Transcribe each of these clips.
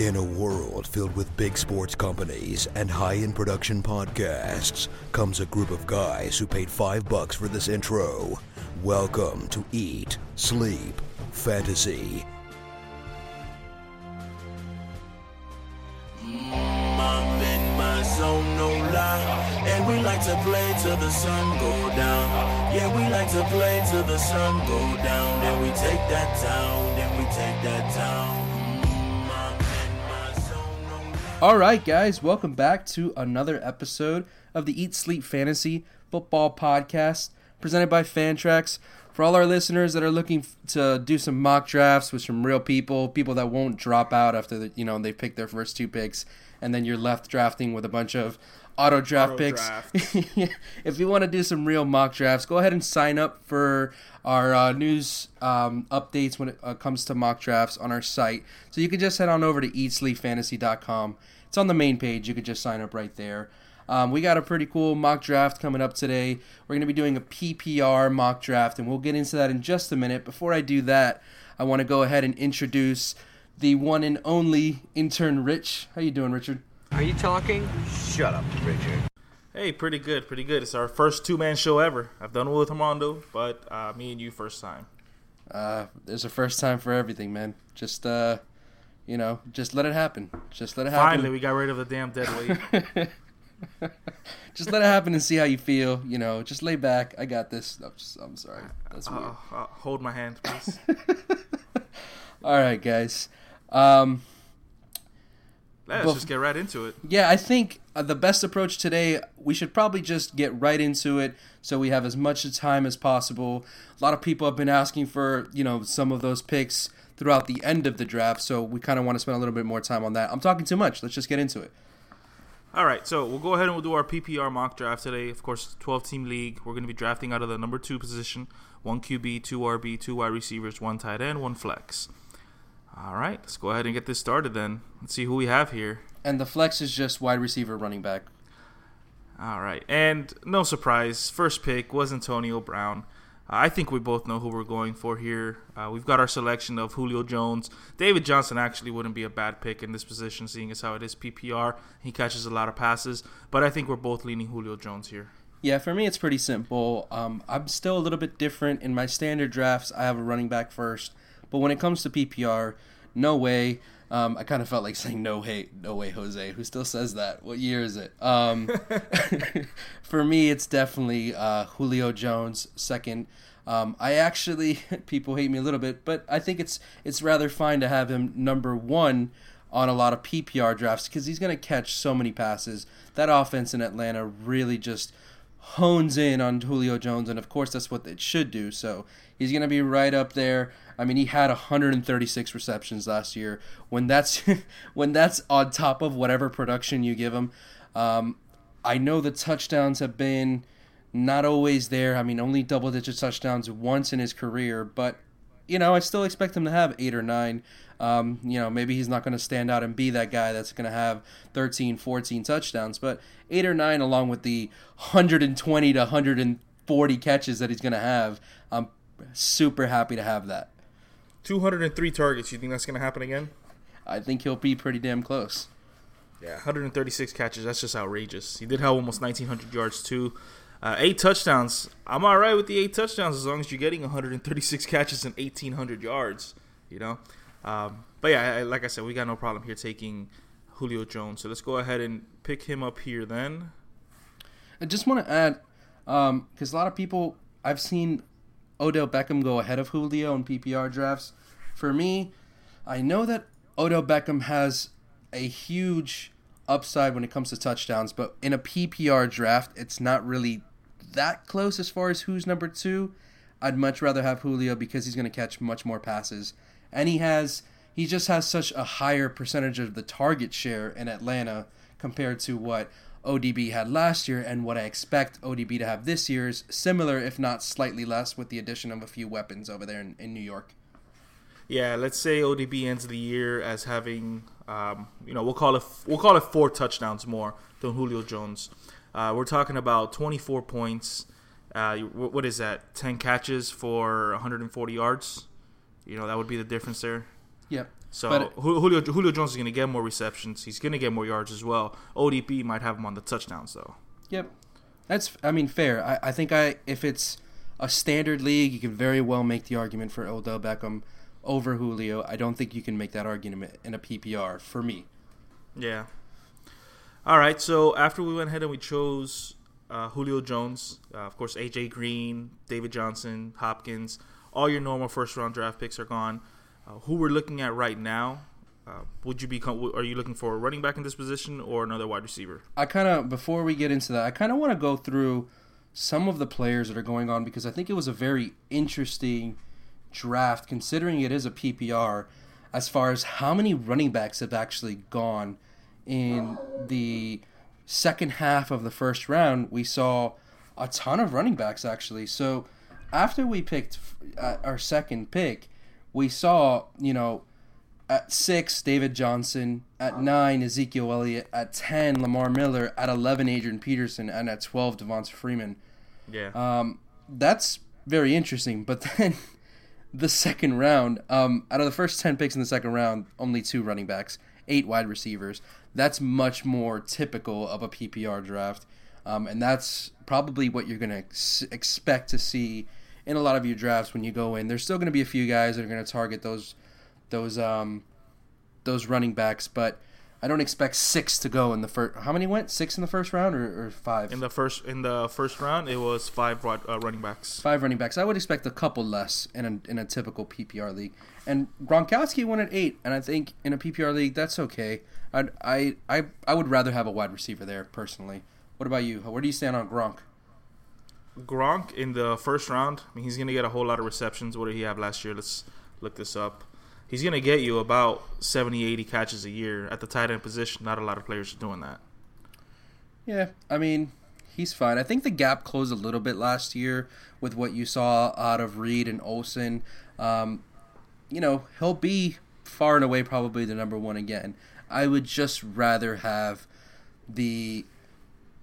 In a world filled with big sports companies and high-end production podcasts comes a group of guys who paid five bucks for this intro. Welcome to Eat, Sleep, Fantasy. I'm in my zone, no lie. And we like to play till the sun go down. Yeah, we like to play till the sun go down. Then we take that town, then we take that town. All right, guys, welcome back to another episode of the Eat Sleep Fantasy Football Podcast presented by Fantrax. For all our listeners that are looking to do some mock drafts with some real people, people that won't drop out after the, you know they pick their first two picks, and then you're left drafting with a bunch of auto draft Auto picks. drafts. if you want to do some real mock drafts, go ahead and sign up for our uh, news um, updates when it uh, comes to mock drafts on our site. So you can just head on over to eatsleepfantasy.com. It's on the main page. You could just sign up right there. Um, we got a pretty cool mock draft coming up today. We're going to be doing a PPR mock draft, and we'll get into that in just a minute. Before I do that, I want to go ahead and introduce the one and only intern Rich. How you doing, Richard? Are you talking? Shut up, Richard. Hey, pretty good, pretty good. It's our first two man show ever. I've done it with Armando, but uh, me and you first time. Uh, there's a first time for everything, man. Just uh, you know, just let it happen. Just let it happen. Finally, we got rid of the damn dead weight. just let it happen and see how you feel. You know, just lay back. I got this. I'm, just, I'm sorry. That's weird. uh, uh, hold my hand, please. All right, guys. Um, Let's Well- just get right into it. yeah, I think uh, the best approach today. We should probably just get right into it, so we have as much time as possible. A lot of people have been asking for you know some of those picks throughout the end of the draft, so we kind of want to spend a little bit more time on that. I'm talking too much. Let's just get into it. All right, so we'll go ahead and we'll do our PPR mock draft today. Of course, 12 team league. We're going to be drafting out of the number two position one QB, two RB, two wide receivers, one tight end, one flex. All right, let's go ahead and get this started then. Let's see who we have here. And the flex is just wide receiver, running back. All right, and no surprise, first pick was Antonio Brown. I think we both know who we're going for here. Uh, we've got our selection of Julio Jones. David Johnson actually wouldn't be a bad pick in this position, seeing as how it is PPR. He catches a lot of passes, but I think we're both leaning Julio Jones here. Yeah, for me it's pretty simple. Um, I'm still a little bit different in my standard drafts. I have a running back first, but when it comes to PPR, no way. Um, I kind of felt like saying no way, no way, Jose. Who still says that? What year is it? Um, for me, it's definitely uh, Julio Jones second. Um, I actually people hate me a little bit, but I think it's it's rather fine to have him number one on a lot of PPR drafts because he's going to catch so many passes. That offense in Atlanta really just hones in on Julio Jones, and of course that's what it should do. So he's going to be right up there. I mean, he had 136 receptions last year. When that's when that's on top of whatever production you give him, um, I know the touchdowns have been not always there. I mean, only double digit touchdowns once in his career, but you know, I still expect him to have eight or nine. Um, you know, maybe he's not going to stand out and be that guy that's going to have 13, 14 touchdowns, but eight or nine, along with the 120 to 140 catches that he's going to have, I'm super happy to have that. 203 targets. You think that's going to happen again? I think he'll be pretty damn close. Yeah, 136 catches. That's just outrageous. He did have almost 1,900 yards too. Uh, eight touchdowns. I'm all right with the eight touchdowns as long as you're getting 136 catches and 1,800 yards. You know, um, but yeah, I, like I said, we got no problem here taking Julio Jones. So let's go ahead and pick him up here then. I just want to add, because a lot of people, I've seen Odell Beckham go ahead of Julio in PPR drafts. For me, I know that Odell Beckham has a huge upside when it comes to touchdowns, but in a PPR draft, it's not really that close as far as who's number two. I'd much rather have Julio because he's going to catch much more passes, and he has he just has such a higher percentage of the target share in Atlanta compared to what ODB had last year and what I expect ODB to have this year is similar, if not slightly less, with the addition of a few weapons over there in, in New York. Yeah, let's say ODB ends the year as having, um, you know, we'll call it we'll call it four touchdowns more than Julio Jones. Uh, we're talking about 24 points. Uh, what is that? 10 catches for 140 yards. You know, that would be the difference there. Yep. So Julio Julio Jones is going to get more receptions. He's going to get more yards as well. ODB might have him on the touchdowns though. Yep, that's I mean fair. I, I think I if it's a standard league, you can very well make the argument for Odell Beckham over Julio. I don't think you can make that argument in a PPR for me. Yeah. All right. So after we went ahead and we chose uh, Julio Jones, uh, of course AJ Green, David Johnson, Hopkins, all your normal first round draft picks are gone. Uh, who we're looking at right now? Uh, would you be? Are you looking for a running back in this position or another wide receiver? I kind of before we get into that, I kind of want to go through some of the players that are going on because I think it was a very interesting draft considering it is a PPR as far as how many running backs have actually gone in the second half of the first round. We saw a ton of running backs actually. So after we picked uh, our second pick, we saw, you know, at six, David Johnson. At nine, Ezekiel Elliott. At ten, Lamar Miller. At eleven, Adrian Peterson. And at twelve, Devonta Freeman. Yeah. Um, that's very interesting. But then the second round, um, out of the first ten picks in the second round, only two running backs, eight wide receivers. That's much more typical of a PPR draft, um, and that's probably what you're going to ex- expect to see in a lot of your drafts when you go in. There's still going to be a few guys that are going to target those those um, those running backs, but I don't expect six to go in the first. How many went? Six in the first round or, or five? in the first in the first round, it was five uh, running backs. five running backs. I would expect a couple less in a, in a typical PPR league. And Gronkowski went at eight, and I think in a PPR league that's okay. I'd, I I I would rather have a wide receiver there personally. What about you? Where do you stand on Gronk? Gronk in the first round, I mean, he's going to get a whole lot of receptions. What did he have last year? Let's look this up. He's going to get you about 70, 80 catches a year at the tight end position. Not a lot of players are doing that. Yeah, I mean he's fine. I think the gap closed a little bit last year with what you saw out of Reed and Olsen. Um, you know he'll be far and away probably the number one again. I would just rather have the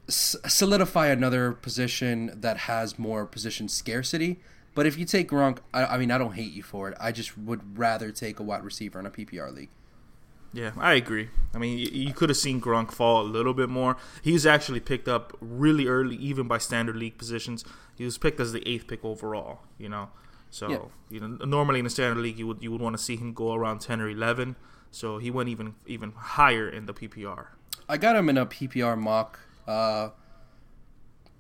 solidify another position that has more position scarcity. But if you take Gronk, I, I mean, I don't hate you for it. I just would rather take a wide receiver in a PPR league. Yeah, I agree. I mean, you, you could have seen Gronk fall a little bit more. He was actually picked up really early, even by standard league positions. He was picked as the eighth pick overall. You know, so Yeah. you know normally in the standard league you would you would want to see him go around ten or eleven. So he went even even higher in the PPR. I got him in a PPR mock. Uh,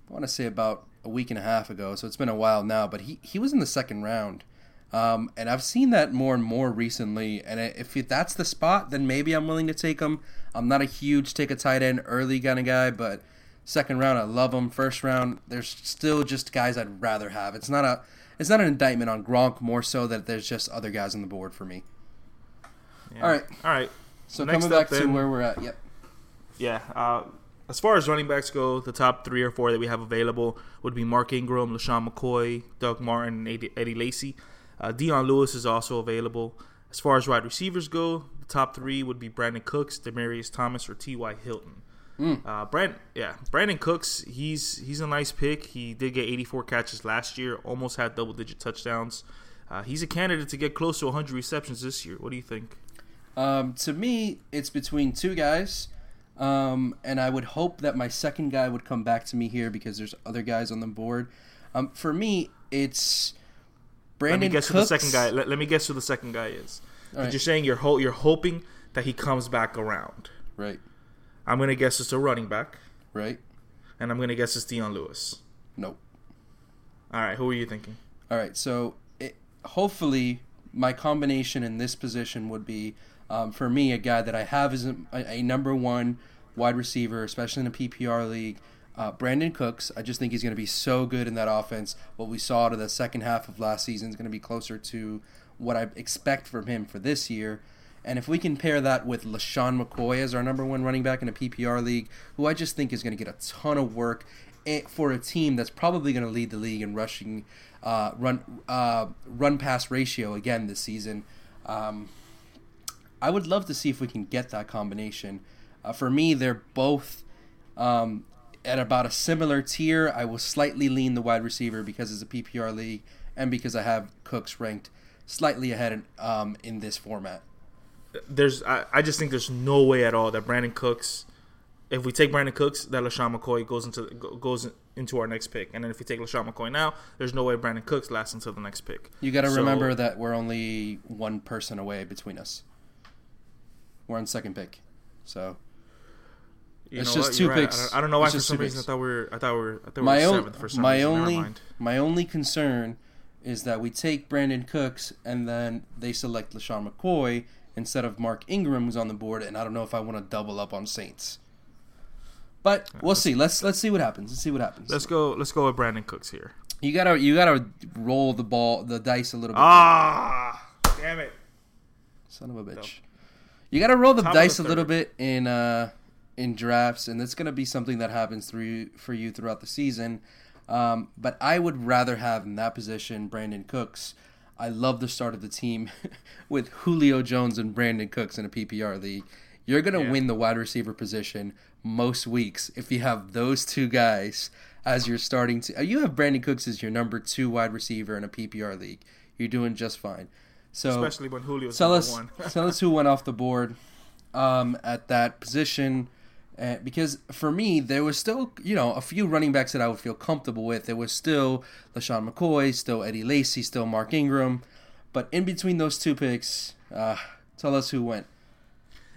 I want to say about a week and a half ago, so it's been a while now. But he, he was in the second round, um, and I've seen that more and more recently. And if that's the spot, then maybe I'm willing to take him. I'm not a huge take a tight end early kind of guy, but second round I love him. First round, there's still just guys I'd rather have. It's not a it's not an indictment on Gronk, more so that there's just other guys on the board for me. Yeah. All right. all right. So coming back up to where we're at, yep. Yeah. Uh, as far as running backs go, the top three or four that we have available would be Mark Ingram, LeSean McCoy, Doug Martin, and Eddie, Eddie Lacy. Uh, Dion Lewis is also available. As far as wide receivers go, the top three would be Brandin Cooks, Demaryius Thomas, or T.Y. Hilton. Uh, Brand, yeah, Brandin Cooks, he's he's a nice pick. He did get 84 catches last year, almost had double digit touchdowns. Uh, he's a candidate to get close to 100 receptions this year. What do you think? Um, to me, it's between two guys, um, and I would hope that my second guy would come back to me here because there's other guys on the board. Um, for me, it's Brandon let me guess Cooks. who the second guy. Let, let me guess who the second guy is. Right. You're saying you're ho- you're hoping that he comes back around. Right, I'm gonna guess it's a running back, right. and I'm gonna guess it's Dion Lewis. Nope. All right, who are you thinking? All right, so it, hopefully my combination in this position would be, um, for me, a guy that I have is a, a number one wide receiver, especially in a PPR league. Uh, Brandin Cooks, I just think he's going to be so good in that offense. What we saw to the second half of last season is going to be closer to what I expect from him for this year. And if we can pair that with LeSean McCoy as our number one running back in a PPR league, who I just think is going to get a ton of work eh, for a team that's probably going to lead the league in rushing, uh, run, uh, run pass ratio again this season. Um, I would love to see if we can get that combination. Uh, for me, they're both um, at about a similar tier. I will slightly lean the wide receiver because it's a PPR league and because I have Cooks ranked slightly ahead um, in this format. there's I, I just think there's no way at all that Brandin Cooks, if we take Brandin Cooks, that LeSean McCoy goes into goes into our next pick, and then if we take LeSean McCoy now, there's no way Brandin Cooks lasts until the next pick. You got to So- remember that we're only one person away between us. We're on second pick, so You It's know just what? two You're right. picks. I don't, I don't know why for some reason I thought we were I thought we were I thought we my were seventh for some my reason. Only my only concern is that we take Brandin Cooks and then they select LeSean McCoy instead of Mark Ingram who's on the board, and I don't know if I want to double up on Saints. But we'll see. Let's let's see what happens. Let's see what happens. Let's go. Let's go with Brandin Cooks here. You gotta you gotta roll the ball the dice a little bit. Ah, damn it! Son of a bitch. You got to roll the Top of the dice a little bit in uh, in drafts, and that's going to be something that happens through for you throughout the season. Um, but I would rather have in that position Brandin Cooks. I love the start of the team with Julio Jones and Brandin Cooks in a PPR league. You're going to Yeah. win the wide receiver position most weeks if you have those two guys as your starting. T- you have Brandin Cooks as your number two wide receiver in a PPR league. You're doing just fine. So Especially when Julio's tell number us, one. tell us who went off the board um, at that position. Uh, because for me, there was still, you know, a few running backs that I would feel comfortable with. There was still LeSean McCoy, still Eddie Lacy, still Mark Ingram. But in between those two picks, uh, tell us who went.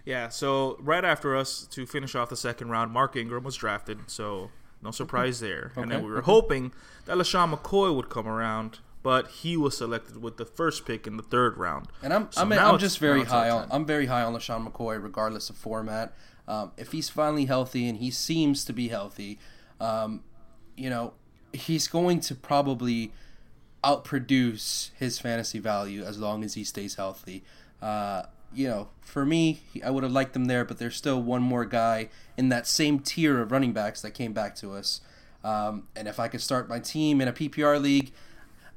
Yeah, so right after us to finish off the second round, Mark Ingram was drafted, so no surprise there. Okay. And then we were hoping that LeSean McCoy would come around, but he was selected with the first pick in the third round. And I'm So I'm, I'm just very now it's our high on. I'm very high on LeSean McCoy regardless of format. Um, if he's finally healthy and he seems to be healthy, um, you know, he's going to probably outproduce his fantasy value as long as he stays healthy. Uh, you know, for me, I would have liked him there, but there's still one more guy in that same tier of running backs that came back to us. Um, and if I could start my team in a PPR league,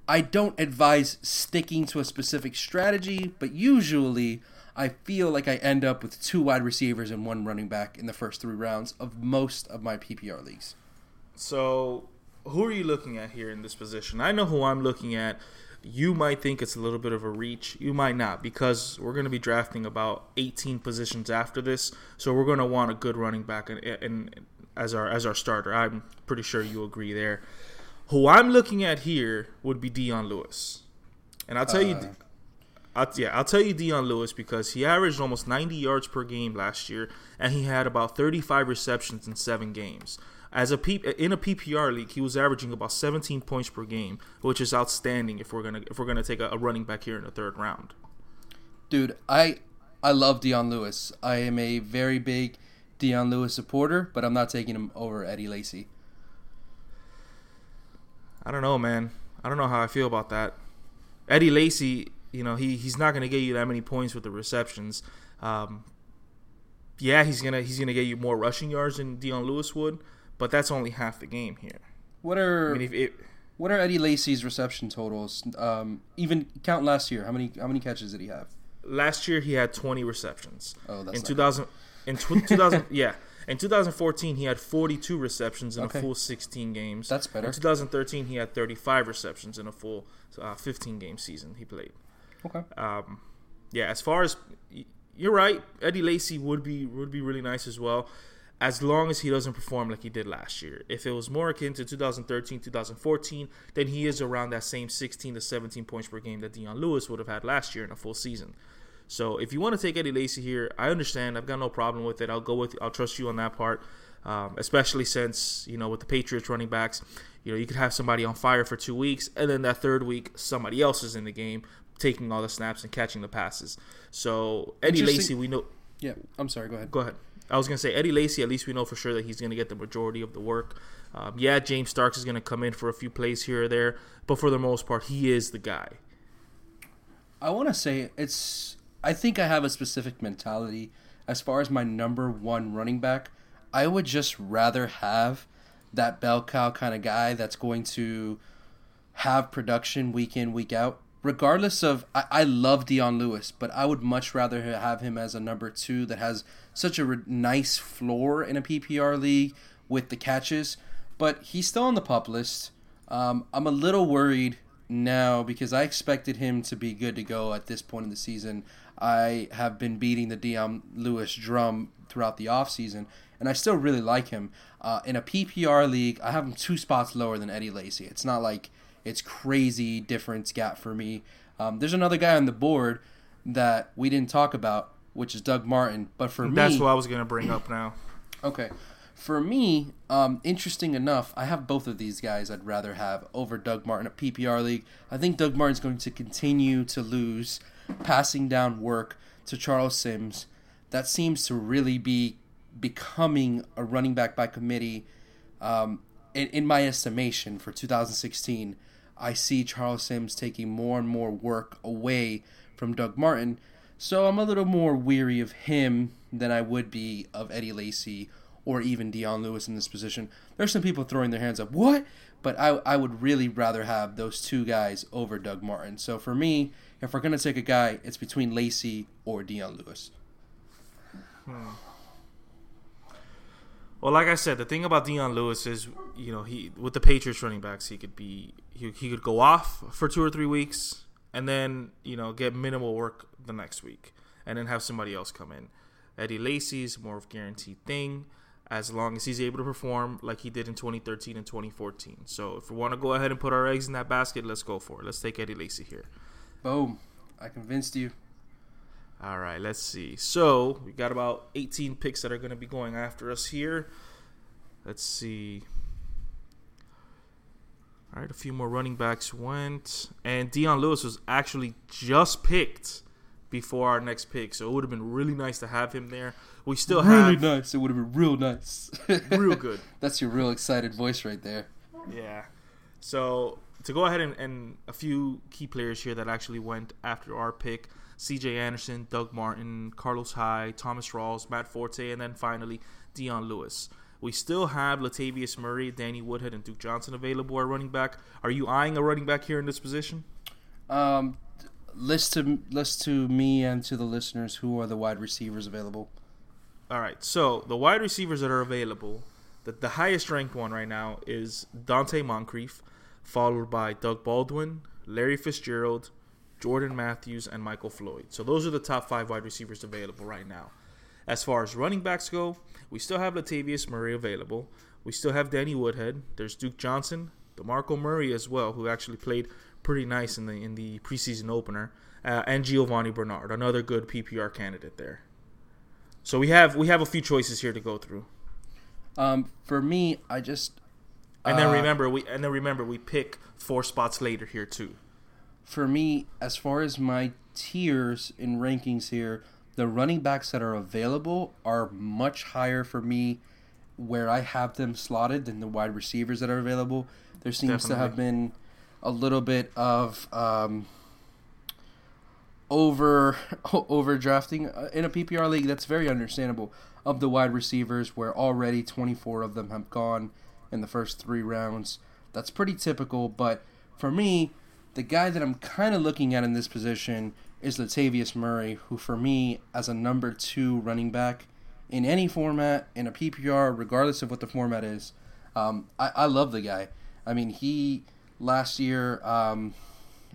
I don't advise sticking to a specific strategy, but usually I feel like I end up with two wide receivers and one running back in the first three rounds of most of my PPR leagues. So, who are you looking at here in this position? I know who I'm looking at. You might think it's a little bit of a reach. You might not because we're going to be drafting about 18 positions after this. So we're going to want a good running back and, and as our as our starter. I'm pretty sure you agree there. Who I'm looking at here would be Dion Lewis, and I'll tell you. Uh, I'll, yeah, I'll tell you Dion Lewis because he averaged almost 90 yards per game last year, and he had about 35 receptions in seven games. As a P, in a PPR league, he was averaging about 17 points per game, which is outstanding if we're gonna if we're gonna take a, a running back here in the third round. Dude, I I love Dion Lewis. I am a very big Dion Lewis supporter, but I'm not taking him over Eddie Lacy. I don't know, man. I don't know how I feel about that. Eddie Lacy, you know, he he's not gonna get you that many points with the receptions. Um, yeah, he's gonna he's gonna get you more rushing yards than Dion Lewis would, but that's only half the game here. What I are mean, if it, what are Eddie Lacy's reception totals? Um, even count last year. How many how many catches did he have? last year he had 20 receptions. Oh, that's in not 2000 in tw- 2000 yeah. In 2014 he had 42 receptions in Okay. a full 16 games. That's better. In 2013 he had 35 receptions in a full uh, 15 game season he played. Okay. Um, yeah, as far as you're right, Eddie Lacy would be would be really nice as well, as long as he doesn't perform like he did last year. If it was more akin to 2013, 2014, then he is around that same 16 to 17 points per game that Dion Lewis would have had last year in a full season. So if you want to take Eddie Lacy here, I understand. I've got no problem with it. I'll go with. I'll trust you on that part, um, especially since you know with the Patriots running backs, you know you could have somebody on fire for two weeks, and then that third week somebody else is in the game taking all the snaps and catching the passes. So Eddie Lacy, we know. Yeah. I'm sorry. Go ahead. Go ahead. I was gonna say Eddie Lacy. At least we know for sure that he's gonna get the majority of the work. Um, yeah, James Starks is gonna come in for a few plays here or there, but for the most part, he is the guy. I want to say it's. I think I have a specific mentality as far as my number one running back. I would just rather have that bell cow kind of guy that's going to have production week in week out. Regardless of, I, I love Dion Lewis, but I would much rather have him as a number two that has such a re- nice floor in a PPR league with the catches. But he's still on the pup list. Um, I'm a little worried now because I expected him to be good to go at this point in the season. I have been beating the Dion Lewis drum throughout the offseason, and I still really like him. Uh, in a PPR league, I have him two spots lower than Eddie Lacy. It's not like it's crazy difference gap for me. Um, there's another guy on the board that we didn't talk about, which is Doug Martin. But for That's me, that's what I was gonna bring up now. Okay. For me, um, interesting enough, I have both of these guys I'd rather have over Doug Martin at PPR League. I think Doug Martin's going to continue to lose passing down work to Charles Sims. That seems to really be becoming a running back by committee. Um, in, in my estimation for 2016, I see Charles Sims taking more and more work away from Doug Martin. So I'm a little more weary of him than I would be of Eddie Lacy or even Dion Lewis in this position. There's some people throwing their hands up. What? But I, I would really rather have those two guys over Doug Martin. So for me, if we're going to take a guy, it's between Lacy or Dion Lewis. Hmm. Well, like I said, the thing about Dion Lewis is, you know, he with the Patriots running backs, he could be he, he could go off for two or three weeks and then you know get minimal work the next week, and then have somebody else come in. Eddie Lacy's more of a guaranteed thing, as long as he's able to perform like he did in 2013 and 2014. So if we want to go ahead and put our eggs in that basket, let's go for it. Let's take Eddie Lacy here. Boom. I convinced you. All right, let's see. So we got about 18 picks that are going to be going after us here. Let's see. All right, a few more running backs went, and Dion Lewis was actually just picked before our next pick, so it would have been really nice to have him there. We still Really have nice. It would have been real nice. real good. That's your real excited voice right there. Yeah. So to go ahead and, and a few key players here that actually went after our pick: C.J. Anderson, Doug Martin, Carlos Hyde, Thomas Rawls, Matt Forte, and then finally Dion Lewis. We still have Latavius Murray, Danny Woodhead, and Duke Johnson available at running back. Are you eyeing a running back here in this position? Um, list to list to me and to the listeners who are the wide receivers available. All right. So the wide receivers that are available, the, the highest ranked one right now is Donte Moncrief, followed by Doug Baldwin, Larry Fitzgerald, Jordan Matthews, and Michael Floyd. So those are the top five wide receivers available right now. As far as running backs go, we still have Latavius Murray available. We still have Danny Woodhead. There's Duke Johnson, DeMarco Murray as well, who actually played pretty nice in the in the preseason opener, uh, and Giovani Bernard, another good PPR candidate there. So we have we have a few choices here to go through. Um, for me, I just And then Uh, remember we and then remember we pick four spots later here too. for me, as far as my tiers in rankings here, the running backs that are available are much higher for me where I have them slotted than the wide receivers that are available. There seems to have been a little bit of um, over overdrafting uh, in a PPR league. That's very understandable. Of the wide receivers, where already 24 of them have gone in the first three rounds, that's pretty typical. But for me, the guy that I'm kind of looking at in this position is Latavius Murray, who for me, as a number two running back in any format, in a PPR, regardless of what the format is, um, I, I love the guy. I mean, he last year, um,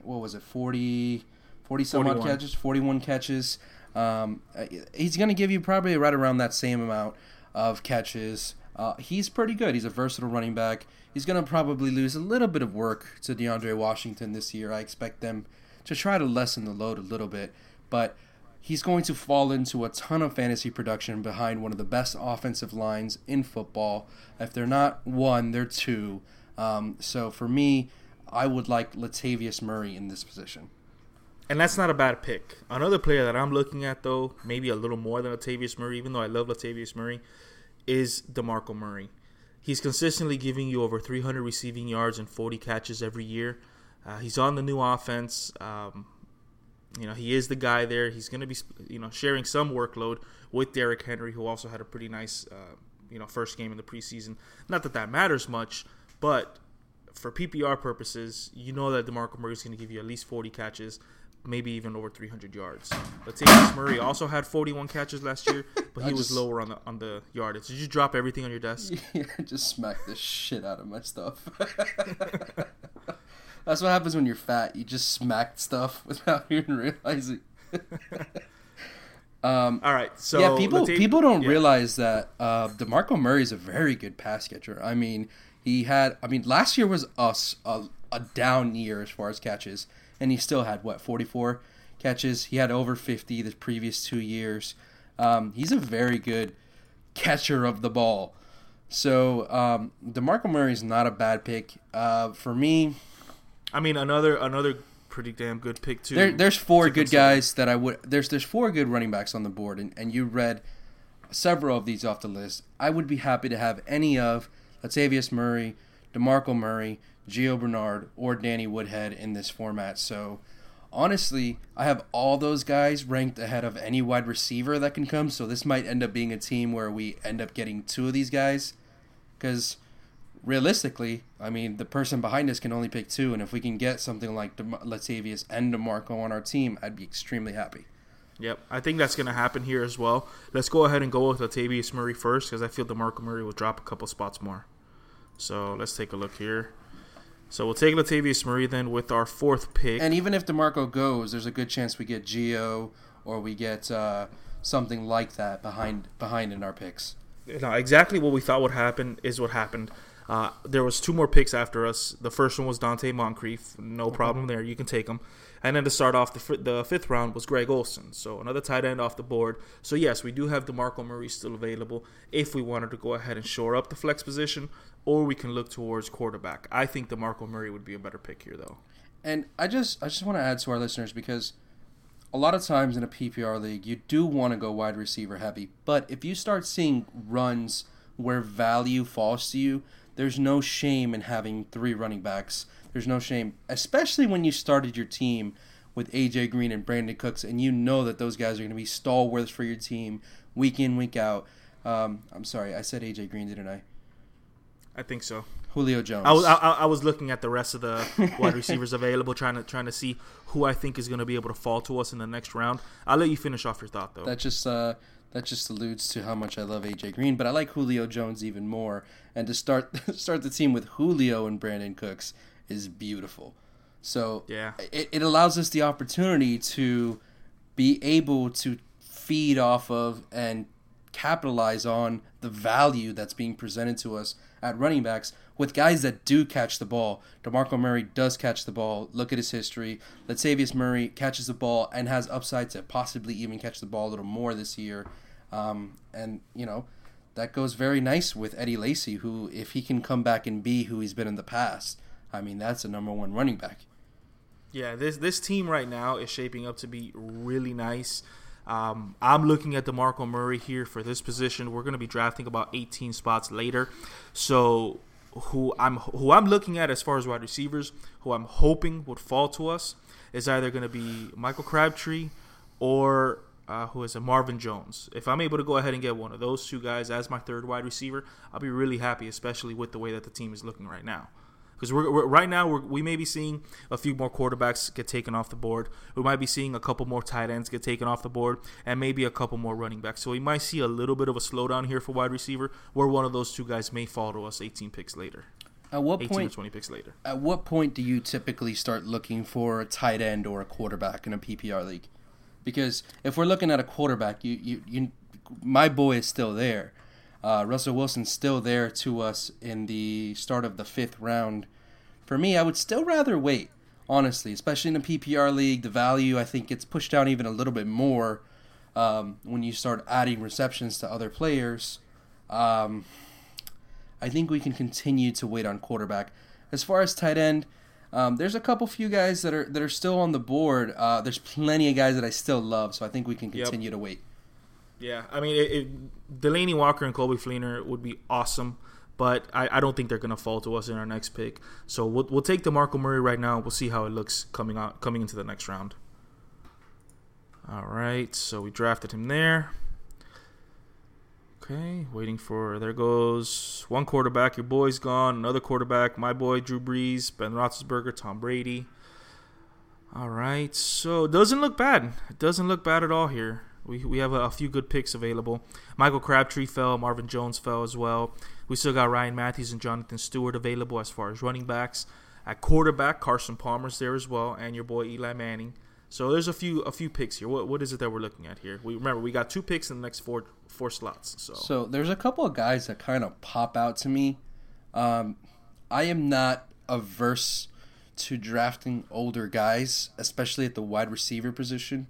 what was it, 40, 40 some odd catches, 41 catches. Um, uh, he's going to give you probably right around that same amount of catches. Uh, he's pretty good. He's a versatile running back. He's going to probably lose a little bit of work to DeAndre Washington this year. I expect them to try to lessen the load a little bit, but he's going to fall into a ton of fantasy production behind one of the best offensive lines in football. If they're not one, they're two. Um, so for me, I would like Latavius Murray in this position. And that's not a bad pick. Another player that I'm looking at though, maybe a little more than Latavius Murray, even though I love Latavius Murray, is DeMarco Murray. He's consistently giving you over 300 receiving yards and 40 catches every year. Uh, he's on the new offense. Um, you know, he is the guy there. He's going to be, you know, sharing some workload with Derrick Henry, who also had a pretty nice, uh, you know, first game in the preseason. Not that that matters much, but for PPR purposes, you know that DeMarco Murray is going to give you at least 40 catches, maybe even over 300 yards. Latavius Murray also had 41 catches last year, but he I was lower on the on the yardage. Did you drop everything on your desk? Yeah, just smack the shit out of my stuff. That's what happens when you're fat. You just smack stuff without even realizing. Um, All right, so yeah, people Latav- people don't yeah. realize that uh, Demarco Murray is a very good pass catcher. I mean, he had. I mean, last year was us a, a down year as far as catches, and he still had what forty four catches. He had over fifty the previous two years. Um, he's a very good catcher of the ball. So um, Demarco Murray is not a bad pick uh, for me. I mean, another another pretty damn good pick too. There, there's four to good consider. guys that I would. There's there's four good running backs on the board, and, and you read several of these off the list. I would be happy to have any of Latavius Murray, Demarco Murray, Gio Bernard, or Danny Woodhead in this format. So honestly, I have all those guys ranked ahead of any wide receiver that can come. So this might end up being a team where we end up getting two of these guys, because realistically, I mean, the person behind us can only pick two, and if we can get something like De- Latavius and Demarco on our team, I'd be extremely happy. Yep, I think that's going to happen here as well. Let's go ahead and go with Latavius Murray first because I feel DeMarco Murray will drop a couple spots more. So let's take a look here. So we'll take Latavius Murray then with our fourth pick. And even if Demarco goes, there's a good chance we get Gio or we get uh, something like that behind behind in our picks. no, exactly what we thought would happen is what happened. Uh, there was two more picks after us. The first one was Donte Moncrief, no problem there. You can take him. And then to start off the fi- the fifth round was Greg Olsen, so another tight end off the board. So yes, we do have Demarco Murray still available if we wanted to go ahead and shore up the flex position, or we can look towards quarterback. I think Demarco Murray would be a better pick here, though. And I just I just want to add to our listeners because a lot of times in a PPR league, you do want to go wide receiver heavy, but if you start seeing runs where value falls to you, there's no shame in having three running backs. There's no shame, especially when you started your team with AJ Green and Brandin Cooks, and you know that those guys are going to be stalwarts for your team week in, week out. Um, I'm sorry, I said AJ Green, didn't I? I think so. Julio Jones. I was I, I was looking at the rest of the wide receivers available, trying to trying to see who I think is going to be able to fall to us in the next round. I'll let you finish off your thought though. that just uh, that just alludes to how much I love AJ Green, but I like Julio Jones even more. And to start start the team with Julio and Brandin Cooks is beautiful. So Yeah. it, it allows us the opportunity to be able to feed off of and capitalize on the value that's being presented to us at running backs with guys that do catch the ball. DeMarco Murray does catch the ball. Look at his history. Latavius Murray catches the ball and has upside to possibly even catch the ball a little more this year. Um, and, you know, that goes very nice with Eddie Lacy, who, if he can come back and be who he's been in the past, I mean, that's a number one running back. Yeah, this this team right now is shaping up to be really nice. Um, I'm looking at DeMarco Murray here for this position. We're going to be drafting about 18 spots later. So who I'm who I'm looking at as far as wide receivers, who I'm hoping would fall to us, is either going to be Michael Crabtree or uh, who is a Marvin Jones. If I'm able to go ahead and get one of those two guys as my third wide receiver, I'll be really happy, especially with the way that the team is looking right now because we're, we're right now we're, we may be seeing a few more quarterbacks get taken off the board. We might be seeing a couple more tight ends get taken off the board, and maybe a couple more running backs. So we might see a little bit of a slowdown here for wide receiver, where one of those two guys may fall to us 18 picks later, At what 18 point or 20 picks later. At what point do you typically start looking for a tight end or a quarterback in a PPR league? Because if we're looking at a quarterback, you you, you my boy is still there. Uh, Russell Wilson's still there to us in the start of the fifth round. For me, I would still rather wait, honestly, especially in a PPR league. The value I think gets pushed down even a little bit more um, when you start adding receptions to other players. Um, I think we can continue to wait on quarterback. As far as tight end, um, there's a couple few guys that are that are still on the board. Uh, there's plenty of guys that I still love, so I think we can Yep. continue to wait. Yeah, I mean, it, it, Delanie Walker and Coby Fleener would be awesome, but I, I don't think they're going to fall to us in our next pick. So we'll, we'll take DeMarco Murray right now. We'll see how it looks coming out coming into the next round. All right, so we drafted him there. Okay, waiting for there goes one quarterback. Your boy's gone. Another quarterback. My boy Drew Brees, Ben Roethlisberger, Tom Brady. All right, so it doesn't look bad. It doesn't look bad at all here. We, we have a, a few good picks available. Michael Crabtree fell. Marvin Jones fell as well. We still got Ryan Mathews and Jonathan Stewart available as far as running backs. At quarterback, Carson Palmer's there as well, and your boy Eli Manning. So there's a few a few picks here. What what is it that we're looking at here? We remember we got two picks in the next four four slots. So, So there's a couple of guys that kind of pop out to me. Um, I am not averse to drafting older guys, especially at the wide receiver position.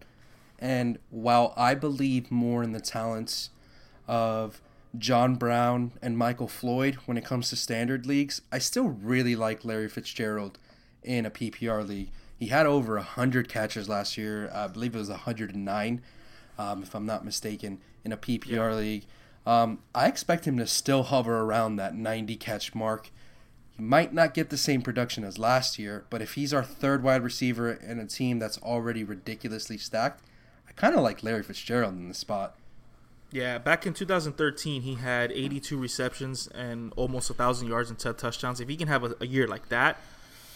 And while I believe more in the talents of John Brown and Michael Floyd when it comes to standard leagues, I still really like Larry Fitzgerald in a PPR league. He had over 100 catches last year. I believe it was 109, um, if I'm not mistaken, in a PPR league. Um, I expect him to still hover around that 90 catch mark. He might not get the same production as last year, but if he's our third wide receiver in a team that's already ridiculously stacked, kind of like Larry Fitzgerald in the spot. Yeah, back in 2013, he had 82 receptions and almost 1,000 yards and 10 touchdowns. If he can have a, a year like that,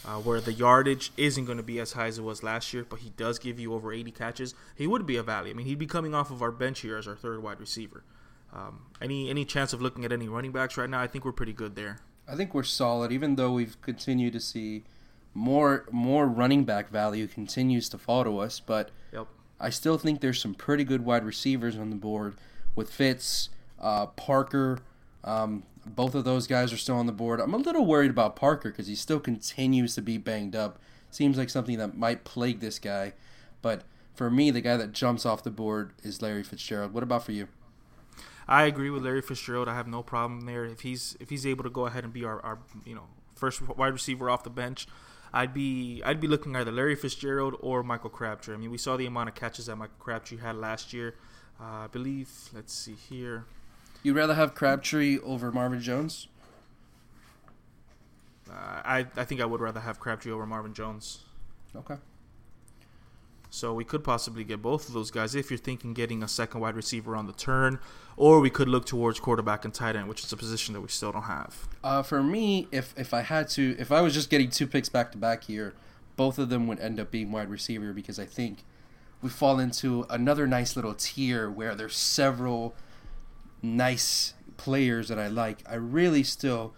uh, where the yardage isn't going to be as high as it was last year, but he does give you over 80 catches, he would be a value. I mean, he'd be coming off of our bench here as our third wide receiver. Um, any any chance of looking at any running backs right now? I think we're pretty good there. I think we're solid, even though we've continued to see more more running back value continues to fall to us. But Yep. I still think there's some pretty good wide receivers on the board with Fitz, uh, Parker. Um, both of those guys are still on the board. I'm a little worried about Parker because he still continues to be banged up. Seems like something that might plague this guy. But for me, the guy that jumps off the board is Larry Fitzgerald. What about for you? I agree with Larry Fitzgerald. I have no problem there. If he's if he's able to go ahead and be our, our you know first wide receiver off the bench, I'd be I'd be looking either Larry Fitzgerald or Michael Crabtree. I mean, we saw the amount of catches that Michael Crabtree had last year. Uh, I believe. Let's see here. You'd rather have Crabtree over Marvin Jones? Uh, I I think I would rather have Crabtree over Marvin Jones. Okay. So we could possibly get both of those guys if you're thinking getting a second wide receiver on the turn, or we could look towards quarterback and tight end, which is a position that we still don't have. Uh, for me, if if I had to, if I was just getting two picks back to back here, both of them would end up being wide receiver because I think we fall into another nice little tier where there's several nice players that I like. I really still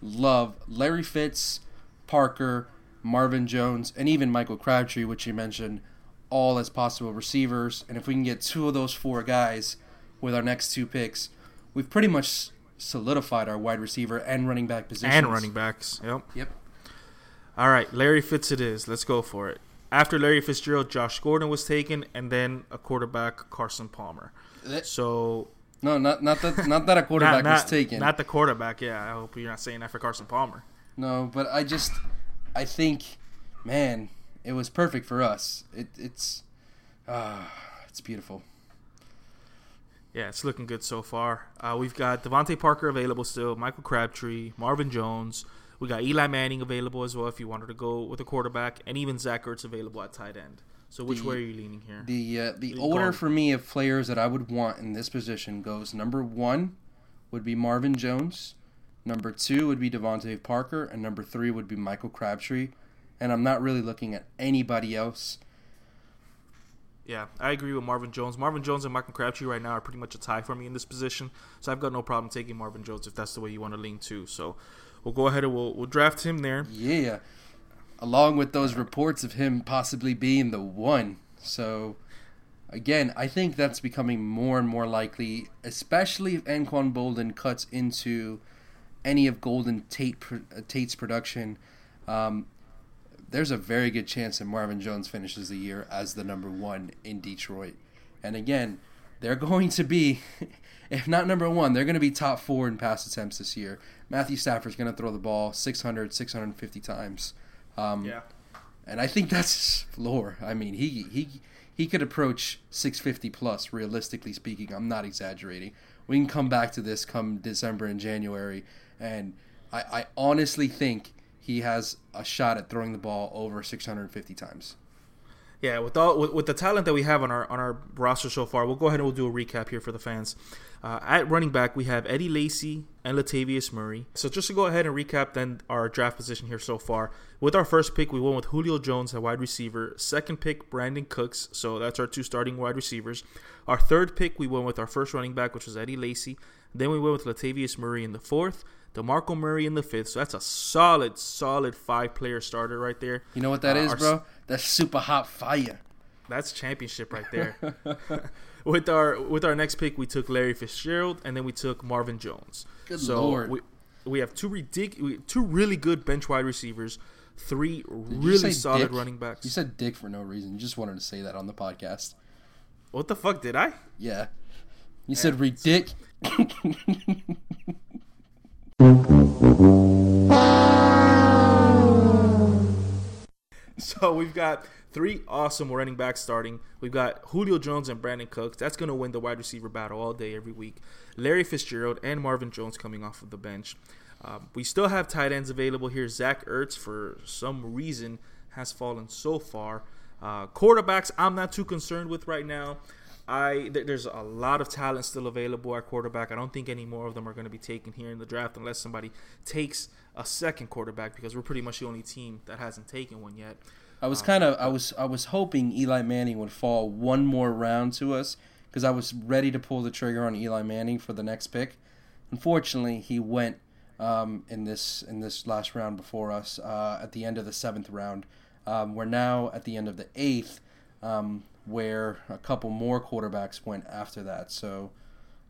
love Larry Fitz, Parker, Marvin Jones, and even Michael Crabtree, which you mentioned, all as possible receivers. And if we can get two of those four guys with our next two picks, we've pretty much solidified our wide receiver and running back positions. And running backs. Yep. Yep. All right, Larry Fitz it is. Let's go for it. After Larry Fitzgerald, Josh Gordon was taken, and then a quarterback, Carson Palmer. Eh. So No, not not that not that a quarterback not, was taken. Not the quarterback. Yeah, I hope you're not saying that for Carson Palmer. No, but I just I think, man, it was perfect for us. It, it's ah, it's beautiful. Yeah, it's looking good so far. Uh, we've got DeVante Parker available still, Michael Crabtree, Marvin Jones. We got Eli Manning available as well if you wanted to go with a quarterback, and even Zach Ertz available at tight end. So which The- way are you leaning here? The uh, the order for me of players that I would want in this position goes number one would be Marvin Jones, number two would be DeVante Parker, and number three would be Michael Crabtree. And I'm not really looking at anybody else. Yeah, I agree with Marvin Jones. Marvin Jones and Michael Crabtree right now are pretty much a tie for me in this position. So I've got no problem taking Marvin Jones if that's the way you want to lean too. So we'll go ahead and we'll, we'll draft him there. Yeah. Along with those reports of him possibly being the one. So, again, I think that's becoming more and more likely, especially if Anquan Boldin cuts into any of Golden Tate uh, Tate's production. Um, there's a very good chance that Marvin Jones finishes the year as the number one in Detroit. And again, they're going to be, if not number one, they're going to be top four in pass attempts this year. Matthew Stafford's going to throw the ball 600, 650 times. Um, Yeah. And I think that's floor. I mean, he he he could approach 650 plus, realistically speaking. I'm not exaggerating. We can come back to this come December and January, and I, I honestly think he has a shot at throwing the ball over 650 times. Yeah, with all with, with the talent that we have on our on our roster so far, we'll go ahead and we'll do a recap here for the fans. Uh, at running back, we have Eddie Lacy and Latavius Murray. So just to go ahead and recap then our draft position here so far. With our first pick, we went with Julio Jones at wide receiver. Second pick, Brandin Cooks. So that's our two starting wide receivers. Our third pick, we went with our first running back, which was Eddie Lacy. Then we went with Latavius Murray in the fourth. DeMarco Murray in the fifth. So that's a solid, solid five player starter right there. You know what that Uh, is, our bro? That's super hot fire. That's championship right there. with our with our next pick, we took Larry Fitzgerald, and then we took Marvin Jones. Good so lord. we we have two ridic- two really good bench wide receivers, three Did really solid dick? running backs. You said dick for no reason. You just wanted to say that on the podcast. what the fuck did I? Yeah. You said ridic. So we've got three awesome running backs starting. We've got Julio Jones and Brandin Cooks. That's going to win the wide receiver battle all day, every week. Larry Fitzgerald and Marvin Jones coming off of the bench. Um, we still have tight ends available here. Zach Ertz, for some reason, has fallen so far. Uh, quarterbacks, I'm not too concerned with right now. I th- there's a lot of talent still available at quarterback. I don't think any more of them are going to be taken here in the draft unless somebody takes a second quarterback because we're pretty much the only team that hasn't taken one yet. I was kind of I was I was hoping Eli Manning would fall one more round to us because I was ready to pull the trigger on Eli Manning for the next pick. Unfortunately, he went um, in this in this last round before us uh, at the end of the seventh round. Um, we're now at the end of the eighth, um, where a couple more quarterbacks went after that. So,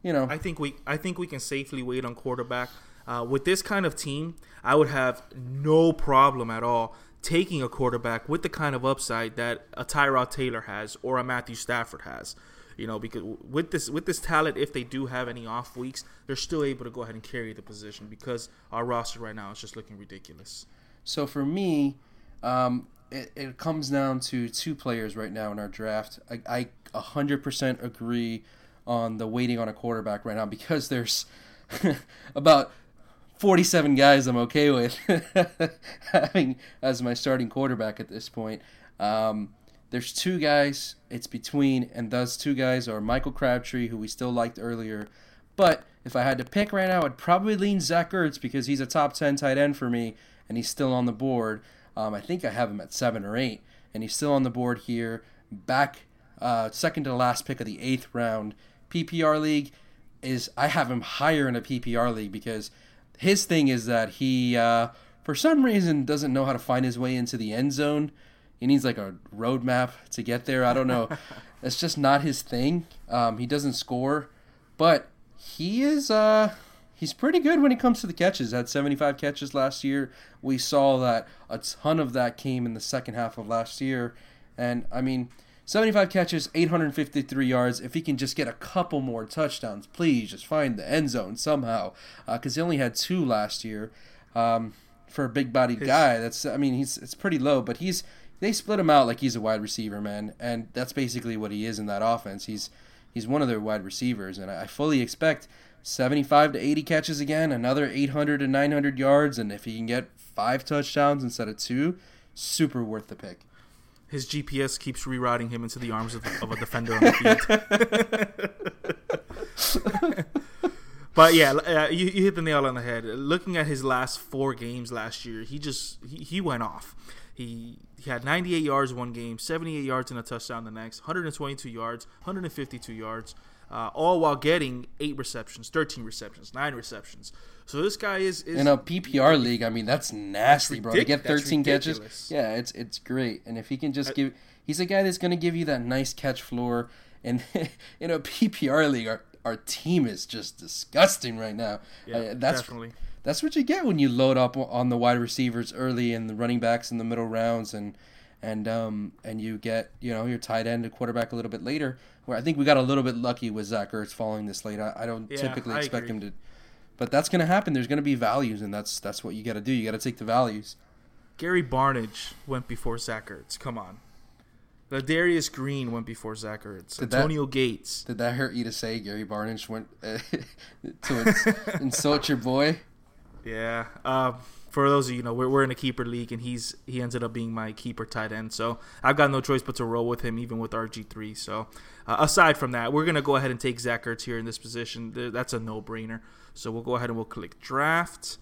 you know, I think we I think we can safely wait on quarterback. Uh, with this kind of team, I would have no problem at all taking a quarterback with the kind of upside that a Tyrod Taylor has or a Matthew Stafford has. You know, because with this with this talent, if they do have any off weeks, they're still able to go ahead and carry the position because our roster right now is just looking ridiculous. So for me, um, it, it comes down to two players right now in our draft. I, I 100% agree on the waiting on a quarterback right now because there's about 47 guys I'm okay with having as my starting quarterback at this point. Um, there's two guys it's between, and those two guys are Michael Crabtree, who we still liked earlier. But if I had to pick right now, I'd probably lean Zach Ertz because he's a top 10 tight end for me, and he's still on the board. Um, I think I have him at seven or eight, and he's still on the board here. Back uh, second to the last pick of the eighth round. PPR league is I have him higher in a PPR league because his thing is that he, uh, for some reason, doesn't know how to find his way into the end zone. He needs like a roadmap to get there. I don't know. It's just not his thing. Um, he doesn't score, but he is. Uh, he's pretty good when it comes to the catches. Had 75 catches last year. We saw that a ton of that came in the second half of last year, and I mean. 75 catches, 853 yards. If he can just get a couple more touchdowns, please just find the end zone somehow. Because he only had two last year. Um, for a big-bodied guy, that's I mean he's it's pretty low, but he's they split him out like he's a wide receiver, man, and that's basically what he is in that offense. He's he's one of their wide receivers, and I fully expect 75 to 80 catches again, another 800 to 900 yards, and if he can get five touchdowns instead of two, super worth the pick. His GPS keeps rerouting him into the arms of, of a defender on the field. but yeah, uh, you, you hit the nail on the head. Looking at his last four games last year, he just he, he went off. He he had 98 yards one game, 78 yards and a touchdown the next, 122 yards, 152 yards, uh, all while getting eight receptions, 13 receptions, nine receptions. So this guy is, is In a PPR league, I mean that's nasty, bro. To get 13 catches, yeah, it's it's great. And if he can just give, he's a guy that's going to give you that nice catch floor. And in a PPR league, our our team is just disgusting right now. Yeah, Uh, that's definitely. That's what you get when you load up on the wide receivers early and the running backs in the middle rounds and and um and you get you know your tight end and quarterback a little bit later. Where I think we got a little bit lucky with Zach Ertz falling this late. I, I don't Yeah, typically I expect agree. him to, but that's going to happen. There's going to be values, and that's that's what you got to do. You got to take the values. Gary Barnidge went before Zach Ertz. Come on. Ladarius Green went before Zach Ertz. Did that- Antonio Gates. Did that hurt you to say Gary Barnidge went uh, to ins- insult your boy? Yeah. Um, for those of you, you know, we're, we're in a keeper league, and he's he ended up being my keeper tight end. So I've got no choice but to roll with him, even with RG three. So uh, aside from that, we're gonna go ahead and take Zach Ertz here in this position. That's a no brainer. So we'll go ahead and we'll click draft.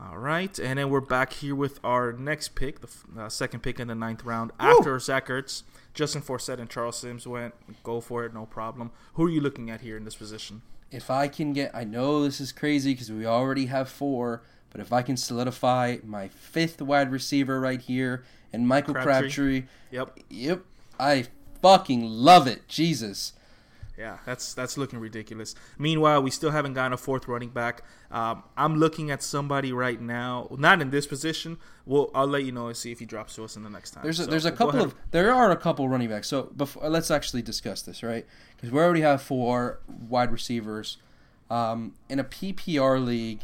All right, and then we're back here with our next pick, the f- uh, second pick in the ninth round after Zach Ertz. Justin Forsett and Charles Sims went. Go for it, no problem. Who are you looking at here in this position? If I can get, I know this is crazy because we already have four, but if I can solidify my fifth wide receiver right here and Michael Crabtree. Crabtree, Yep. Yep. I fucking love it. Jesus. Yeah, that's that's looking ridiculous. Meanwhile, we still haven't gotten a fourth running back. Um, I'm looking at somebody right now, not in this position. Well, I'll let you know and see if he drops to us in the next time. There's a, So, there's a couple of there are a couple running backs. So before let's actually discuss this, right? Because we already have four wide receivers um, in a PPR league.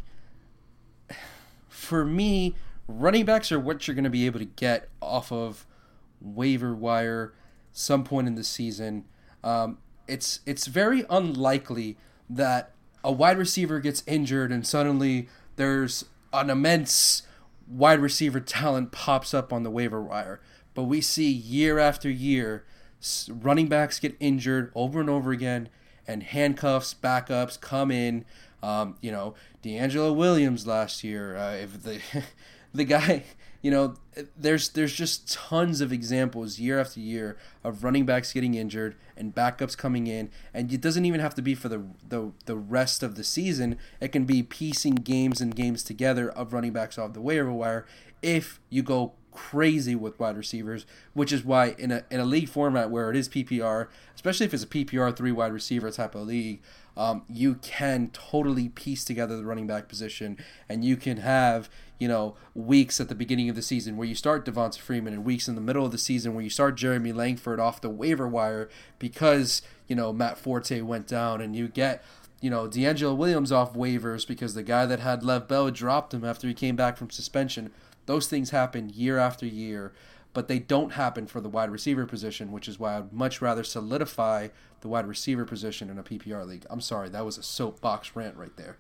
For me, running backs are what you're going to be able to get off of waiver wire some point in the season. Um, it's it's very unlikely that a wide receiver gets injured and suddenly there's an immense wide receiver talent pops up on the waiver wire. But we see year after year running backs get injured over and over again, and handcuffs, backups come in. Um, you know, DeAngelo Williams last year. Uh, if the the guy, you know, there's there's just tons of examples year after year of running backs getting injured and backups coming in, and it doesn't even have to be for the the, the rest of the season. It can be piecing games and games together of running backs off the waiver wire if you go crazy with wide receivers, which is why in a in a league format where it is PPR, especially if it's a PPR three wide receiver type of league, um, you can totally piece together the running back position, and you can have you know weeks at the beginning of the season where you start Devonta Freeman, and weeks in the middle of the season where you start Jeremy Langford off the waiver wire because you know Matt Forte went down, and you get you know, DeAngelo Williams off waivers because the guy that had Lev Bell dropped him after he came back from suspension. Those things happen year after year, but they don't happen for the wide receiver position, which is why I'd much rather solidify the wide receiver position in a PPR league. I'm sorry, that was a soapbox rant right there.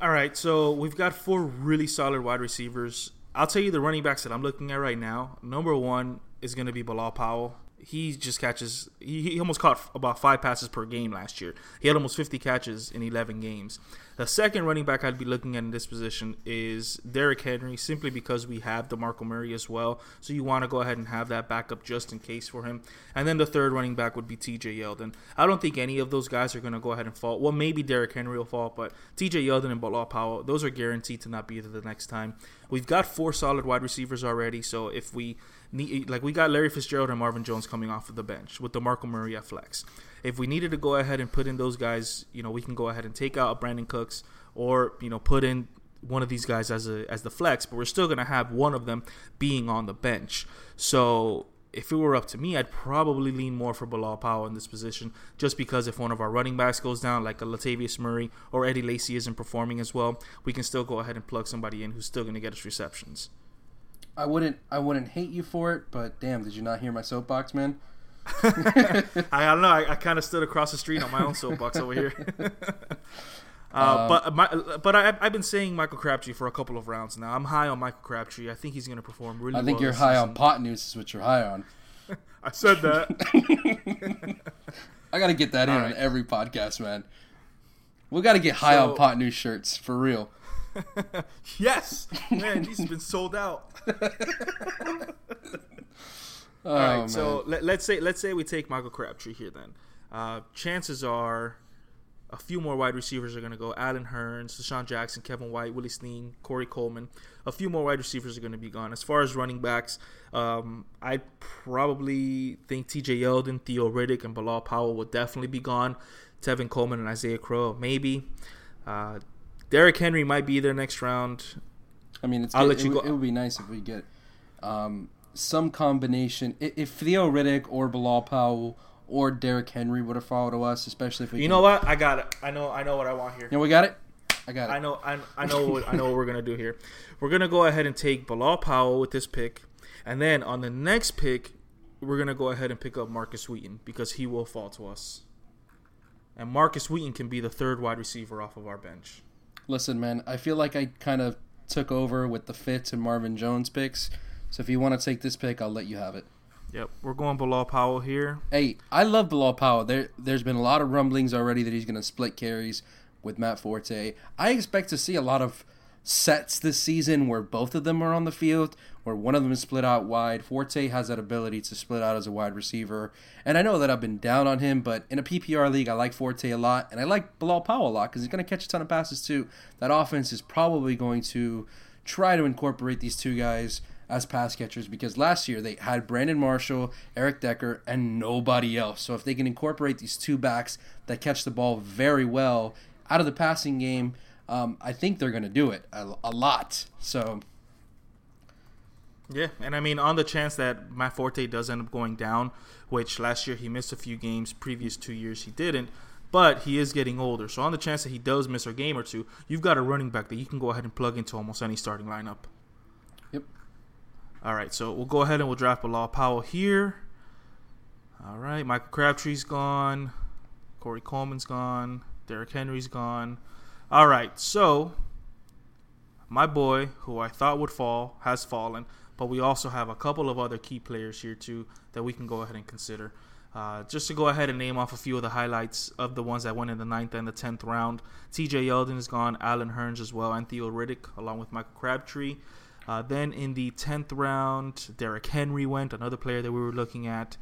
All right, so we've got four really solid wide receivers. I'll tell you the running backs that I'm looking at right now. Number one is going to be Bilal Powell. He just catches. He, he almost caught about five passes per game last year. He had almost 50 catches in 11 games. The second running back I'd be looking at in this position is Derrick Henry, simply because we have DeMarco Murray as well. So you want to go ahead and have that backup just in case for him. And then the third running back would be TJ Yeldon. I don't think any of those guys are going to go ahead and fall. Well, maybe Derrick Henry will fall, but TJ Yeldon and Bilal Powell, those are guaranteed to not be there the next time. We've got four solid wide receivers already, so if we need, like, we got Larry Fitzgerald and Marvin Jones coming off of the bench with the DeMarco Murray at flex. If we needed to go ahead and put in those guys, you know, we can go ahead and take out Brandin Cooks or you know put in one of these guys as a as the flex, but we're still gonna have one of them being on the bench. So if it were up to me, I'd probably lean more for Bilal Powell in this position, just because if one of our running backs goes down, like a Latavius Murray or Eddie Lacy isn't performing as well, we can still go ahead and plug somebody in who's still gonna get us receptions. I wouldn't I wouldn't hate you for it, but damn, did you not hear my soapbox, man? I, I don't know. I, I kind of stood across the street on my own soapbox over here. Uh, uh, but uh, my, uh, but I, I've been saying Michael Crabtree for a couple of rounds now. I'm high on Michael Crabtree. I think he's going to perform really. Well. I think well you're high season. on pot news is what you're high on. I said that. I gotta get that in All on every podcast, man. We gotta get high on pot news shirts for real. yes, man, these have been sold out. Oh, All right, man. so let, let's say let's say we take Michael Crabtree here. Then, uh, chances are, a few more wide receivers are going to go. Allen Hurns, DeSean Jackson, Kevin White, Willie Snead, Corey Coleman. A few more wide receivers are going to be gone. As far as running backs, um, I probably think T.J. Yeldon, Theo Riddick, and Bilal Powell will definitely be gone. Tevin Coleman and Isaiah Crowe, maybe. Uh, Derrick Henry might be there next round. I mean, it's I'll good. let you it, would- go. It would be nice if we get um, some combination. If Theo Riddick or Bilal Powell or Derrick Henry would have followed us, especially if we You can- know what? I got it. I know. I know what I want here. You know, we got it. I got it. I know, I, I know, what, I know what we're gonna do here. We're gonna go ahead and take Bilal Powell with this pick, and then on the next pick, we're gonna go ahead and pick up Markus Wheaton because he will fall to us, and Markus Wheaton can be the third wide receiver off of our bench. Listen, man, I feel like I kind of took over with the Fitz and Marvin Jones picks. So if you want to take this pick, I'll let you have it. Yep, we're going Bilal Powell here. Hey, I love Bilal Powell. There, there's been a lot of rumblings already that he's going to split carries with Matt Forte. I expect to see a lot of sets this season where both of them are on the field, where one of them is split out wide. Forte has that ability to split out as a wide receiver. And I know that I've been down on him, but in a PPR league, I like Forte a lot, and I like Bilal Powell a lot because he's going to catch a ton of passes too. That offense is probably going to try to incorporate these two guys as pass catchers because last year they had Brandon Marshall, Eric Decker, and nobody else. So if they can incorporate these two backs that catch the ball very well out of the passing game, um, I think they're going to do it a, a lot. So Yeah, and I mean, on the chance that Matt Forte does end up going down, which last year he missed a few games, previous two years he didn't, but he is getting older. So on the chance that he does miss a game or two, you've got a running back that you can go ahead and plug into almost any starting lineup. All right, so we'll go ahead and we'll draft Bilal Powell here. All right, Michael Crabtree's gone. Corey Coleman's gone. Derrick Henry's gone. All right, so my boy, who I thought would fall, has fallen, but we also have a couple of other key players here too that we can go ahead and consider. Uh, just to go ahead and name off a few of the highlights of the ones that went in the ninth and the tenth round. T.J. Yeldon is gone, Allen Hurns as well, and Theo Riddick along with Michael Crabtree. Uh, then in the tenth round, Derrick Henry went, another player that we were looking at.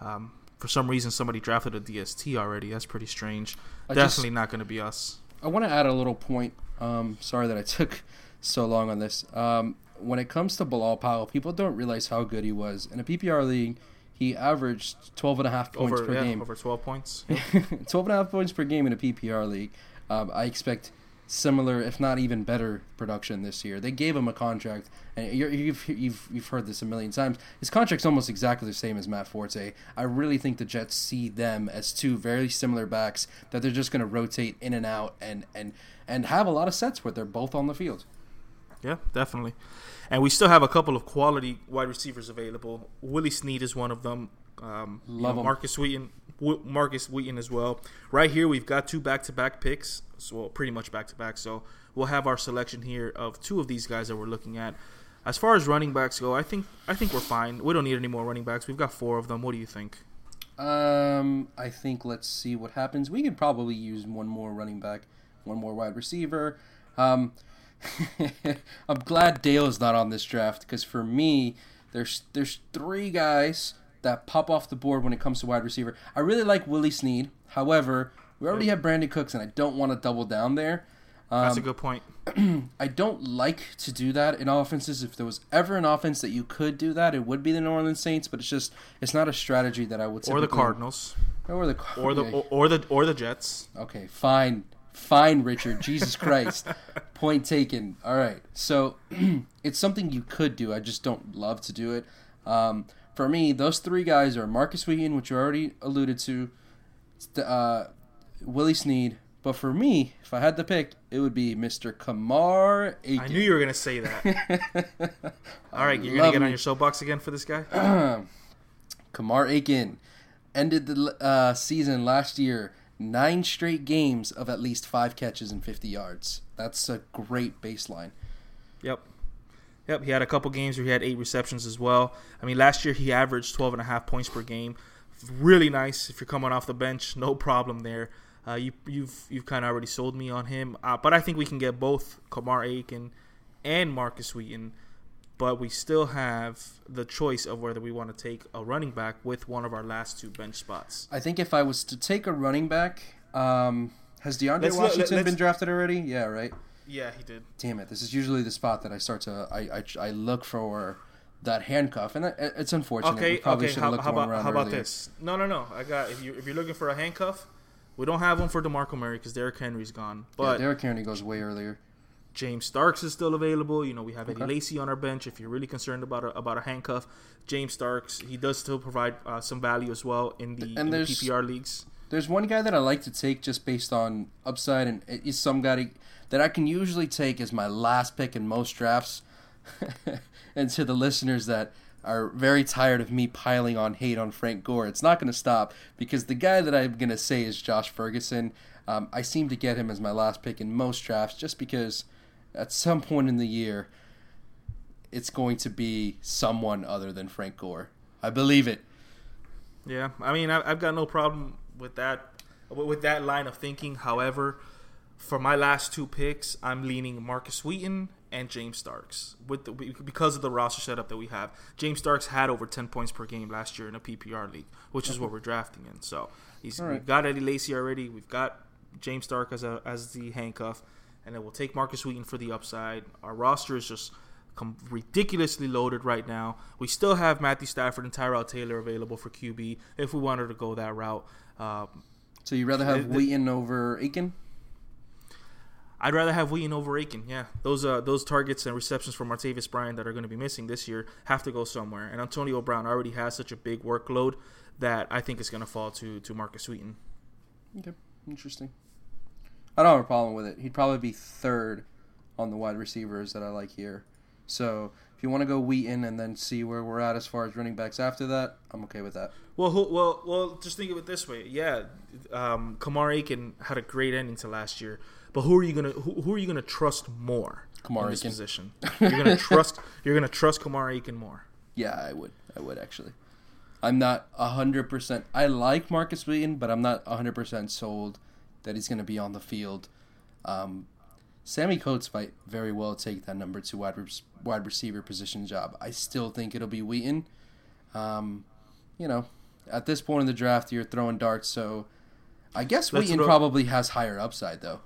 Um, for some reason, somebody drafted a DST already. That's pretty strange. I just- Definitely not going to be us. I want to add a little point. Um, sorry that I took so long on this. Um, when it comes to Bilal Powell, people don't realize how good he was. In a PPR league, he averaged 12 and a half points Over per yeah, game. over twelve points. 12 and a half points per game in a PPR league. Um, I expect similar, if not even better, production this year. They gave him a contract, and you're, you've you've you've heard this a million times. His contract's almost exactly the same as Matt Forte. I really think the Jets see them as two very similar backs that they're just going to rotate in and out and and and have a lot of sets where they're both on the field. Yeah, definitely. And we still have a couple of quality wide receivers available. Willie Snead is one of them. Um, you Love know, him. Markus Wheaton, Markus Wheaton as well. Right here, we've got two back-to-back picks, so well, pretty much back-to-back. So we'll have our selection here of two of these guys that we're looking at. As far as running backs go, I think I think we're fine. We don't need any more running backs. We've got four of them. What do you think? Um, I think let's see what happens. We could probably use one more running back, one more wide receiver. Um, I'm glad Dale is not on this draft because for me, there's there's three guys that pop off the board when it comes to wide receiver. I really like Willie Snead. However, we already have Brandin Cooks, and I don't want to double down there. That's Um, a good point. I don't like to do that in offenses. If there was ever an offense that you could do that, it would be the New Orleans Saints. But it's just it's not a strategy that I would. Say. Or the Cardinals, Or the or the or, or the or the Jets. Okay, fine, fine, Richard. Jesus Christ. Point taken. All right. So it's something you could do. I just don't love to do it. Um, for me, those three guys are Markus Wheaton, which you already alluded to, uh, Willie Snead. But for me, if I had to pick, it would be Mr. Kamar Aiken. I knew you were gonna say that. All right, you're gonna Love get on your soapbox again for this guy. Kamar Aiken ended the uh, season last year nine straight games of at least five catches and 50 yards. That's a great baseline. Yep. Yep, he had a couple games where he had eight receptions as well. I mean, last year he averaged 12 and a half points per game. Really nice if you're coming off the bench, no problem there. Uh, you, you've you've kind of already sold me on him, uh, but I think we can get both Kamar Aiken and Markus Wheaton. But we still have the choice of whether we want to take a running back with one of our last two bench spots. I think if I was to take a running back, um, has DeAndre Let's Washington let's- been drafted already? Yeah, right. Yeah, he did. Damn it! This is usually the spot that I start to I I, I look for that handcuff, and it's unfortunate. Okay, we probably okay. should How, have looked how about around how about earlier. this? No, no, no. I got if you if you're looking for a handcuff, we don't have one for Demarco Murray because Derrick Henry's gone. Yeah, But Derrick Henry goes way earlier. James Starks is still available. You know, we have Eddie Lacy on our bench. If you're really concerned about a, about a handcuff, James Starks he does still provide uh, some value as well in the, And in the PPR leagues. There's one guy that I like to take just based on upside, and he's some guy that I can usually take as my last pick in most drafts. and to the listeners that are very tired of me piling on hate on Frank Gore, it's not going to stop because the guy that I'm going to say is Josh Ferguson. Um, I seem to get him as my last pick in most drafts just because at some point in the year, it's going to be someone other than Frank Gore. I believe it. Yeah, I mean, I've got no problem with that with that line of thinking. However, for my last two picks, I'm leaning Markus Wheaton and James Starks with the, because of the roster setup that we have. James Starks had over 10 points per game last year in a PPR league, which is what we're drafting in. So he's right. we've got Eddie Lacy already. We've got James Stark as a as the handcuff, and then we'll take Markus Wheaton for the upside. Our roster is just ridiculously loaded right now. We still have Matthew Stafford and Tyrod Taylor available for QB if we wanted to go that route. Um, So you'd rather have the- Wheaton over Aiken? I'd rather have Wheaton over Aiken. Yeah, those uh, those targets and receptions for Martavis Bryant that are going to be missing this year have to go somewhere. And Antonio Brown already has such a big workload that I think it's going to fall to to Markus Wheaton. Okay, interesting. I don't have a problem with it. He'd probably be third on the wide receivers that I like here. So if you want to go Wheaton and then see where we're at as far as running backs after that, I'm okay with that. Well, who, well, well. Just think of it this way. Yeah, um, Kamar Aiken had a great ending to last year, but who are you gonna who, who are you gonna trust more Kamar in this Aiken. position? You're gonna trust you're gonna trust Kamar Aiken more. Yeah, I would. I would actually. I'm not hundred percent. I like Markus Wheaton, but I'm not hundred percent sold that he's going to be on the field. Um, Sammy Coates might very well take that number two wide re- wide receiver position job. I still think it'll be Wheaton. Um, you know, at this point in the draft, you're throwing darts, so I guess Wheaton probably has higher upside though.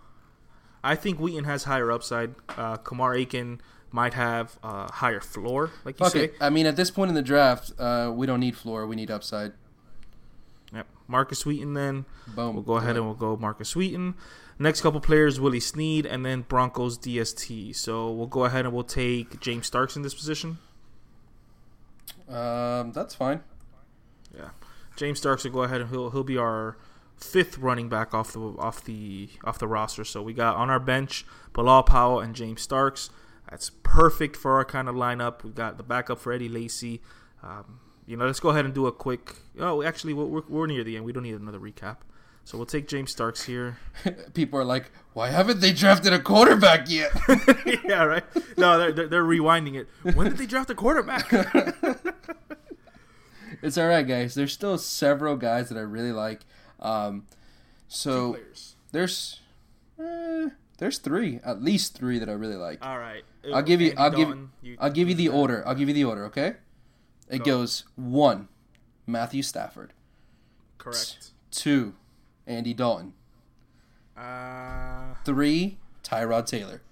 I think Wheaton has higher upside. Uh, Kamar Aiken might have uh, higher floor, like you Fuck say. it. I mean, at this point in the draft, uh, we don't need floor. We need upside. Yep. Markus Wheaton then. Boom. We'll go ahead and we'll go Markus Wheaton. Next couple players, Willie Snead, and then Broncos DST. So we'll go ahead and we'll take James Starks in this position. Um, that's fine. Yeah, James Starks will go ahead and he'll he'll be our fifth running back off the off the off the roster. So we got on our bench Bilal Powell and James Starks. That's perfect for our kind of lineup. We've got the backup for Eddie Lacy. Um, you know, let's go ahead and do a quick. Oh, actually, we're, we're- near the end. We don't need another recap. So we'll take James Starks here. People are like, why haven't they drafted a quarterback yet? yeah, right. No, they're, they're, they're rewinding it. When did they draft a quarterback? it's all right, guys. There's still several guys that I really like. Um, so there's eh, there's three, at least three that I really like. All right. I'll give you. I'll give. You- I'll give you the that. order. I'll give you the order. Okay. It Go. goes one, Matthew Stafford. Correct. Two, Andy Dalton. Uh, Three, Tyrod Taylor.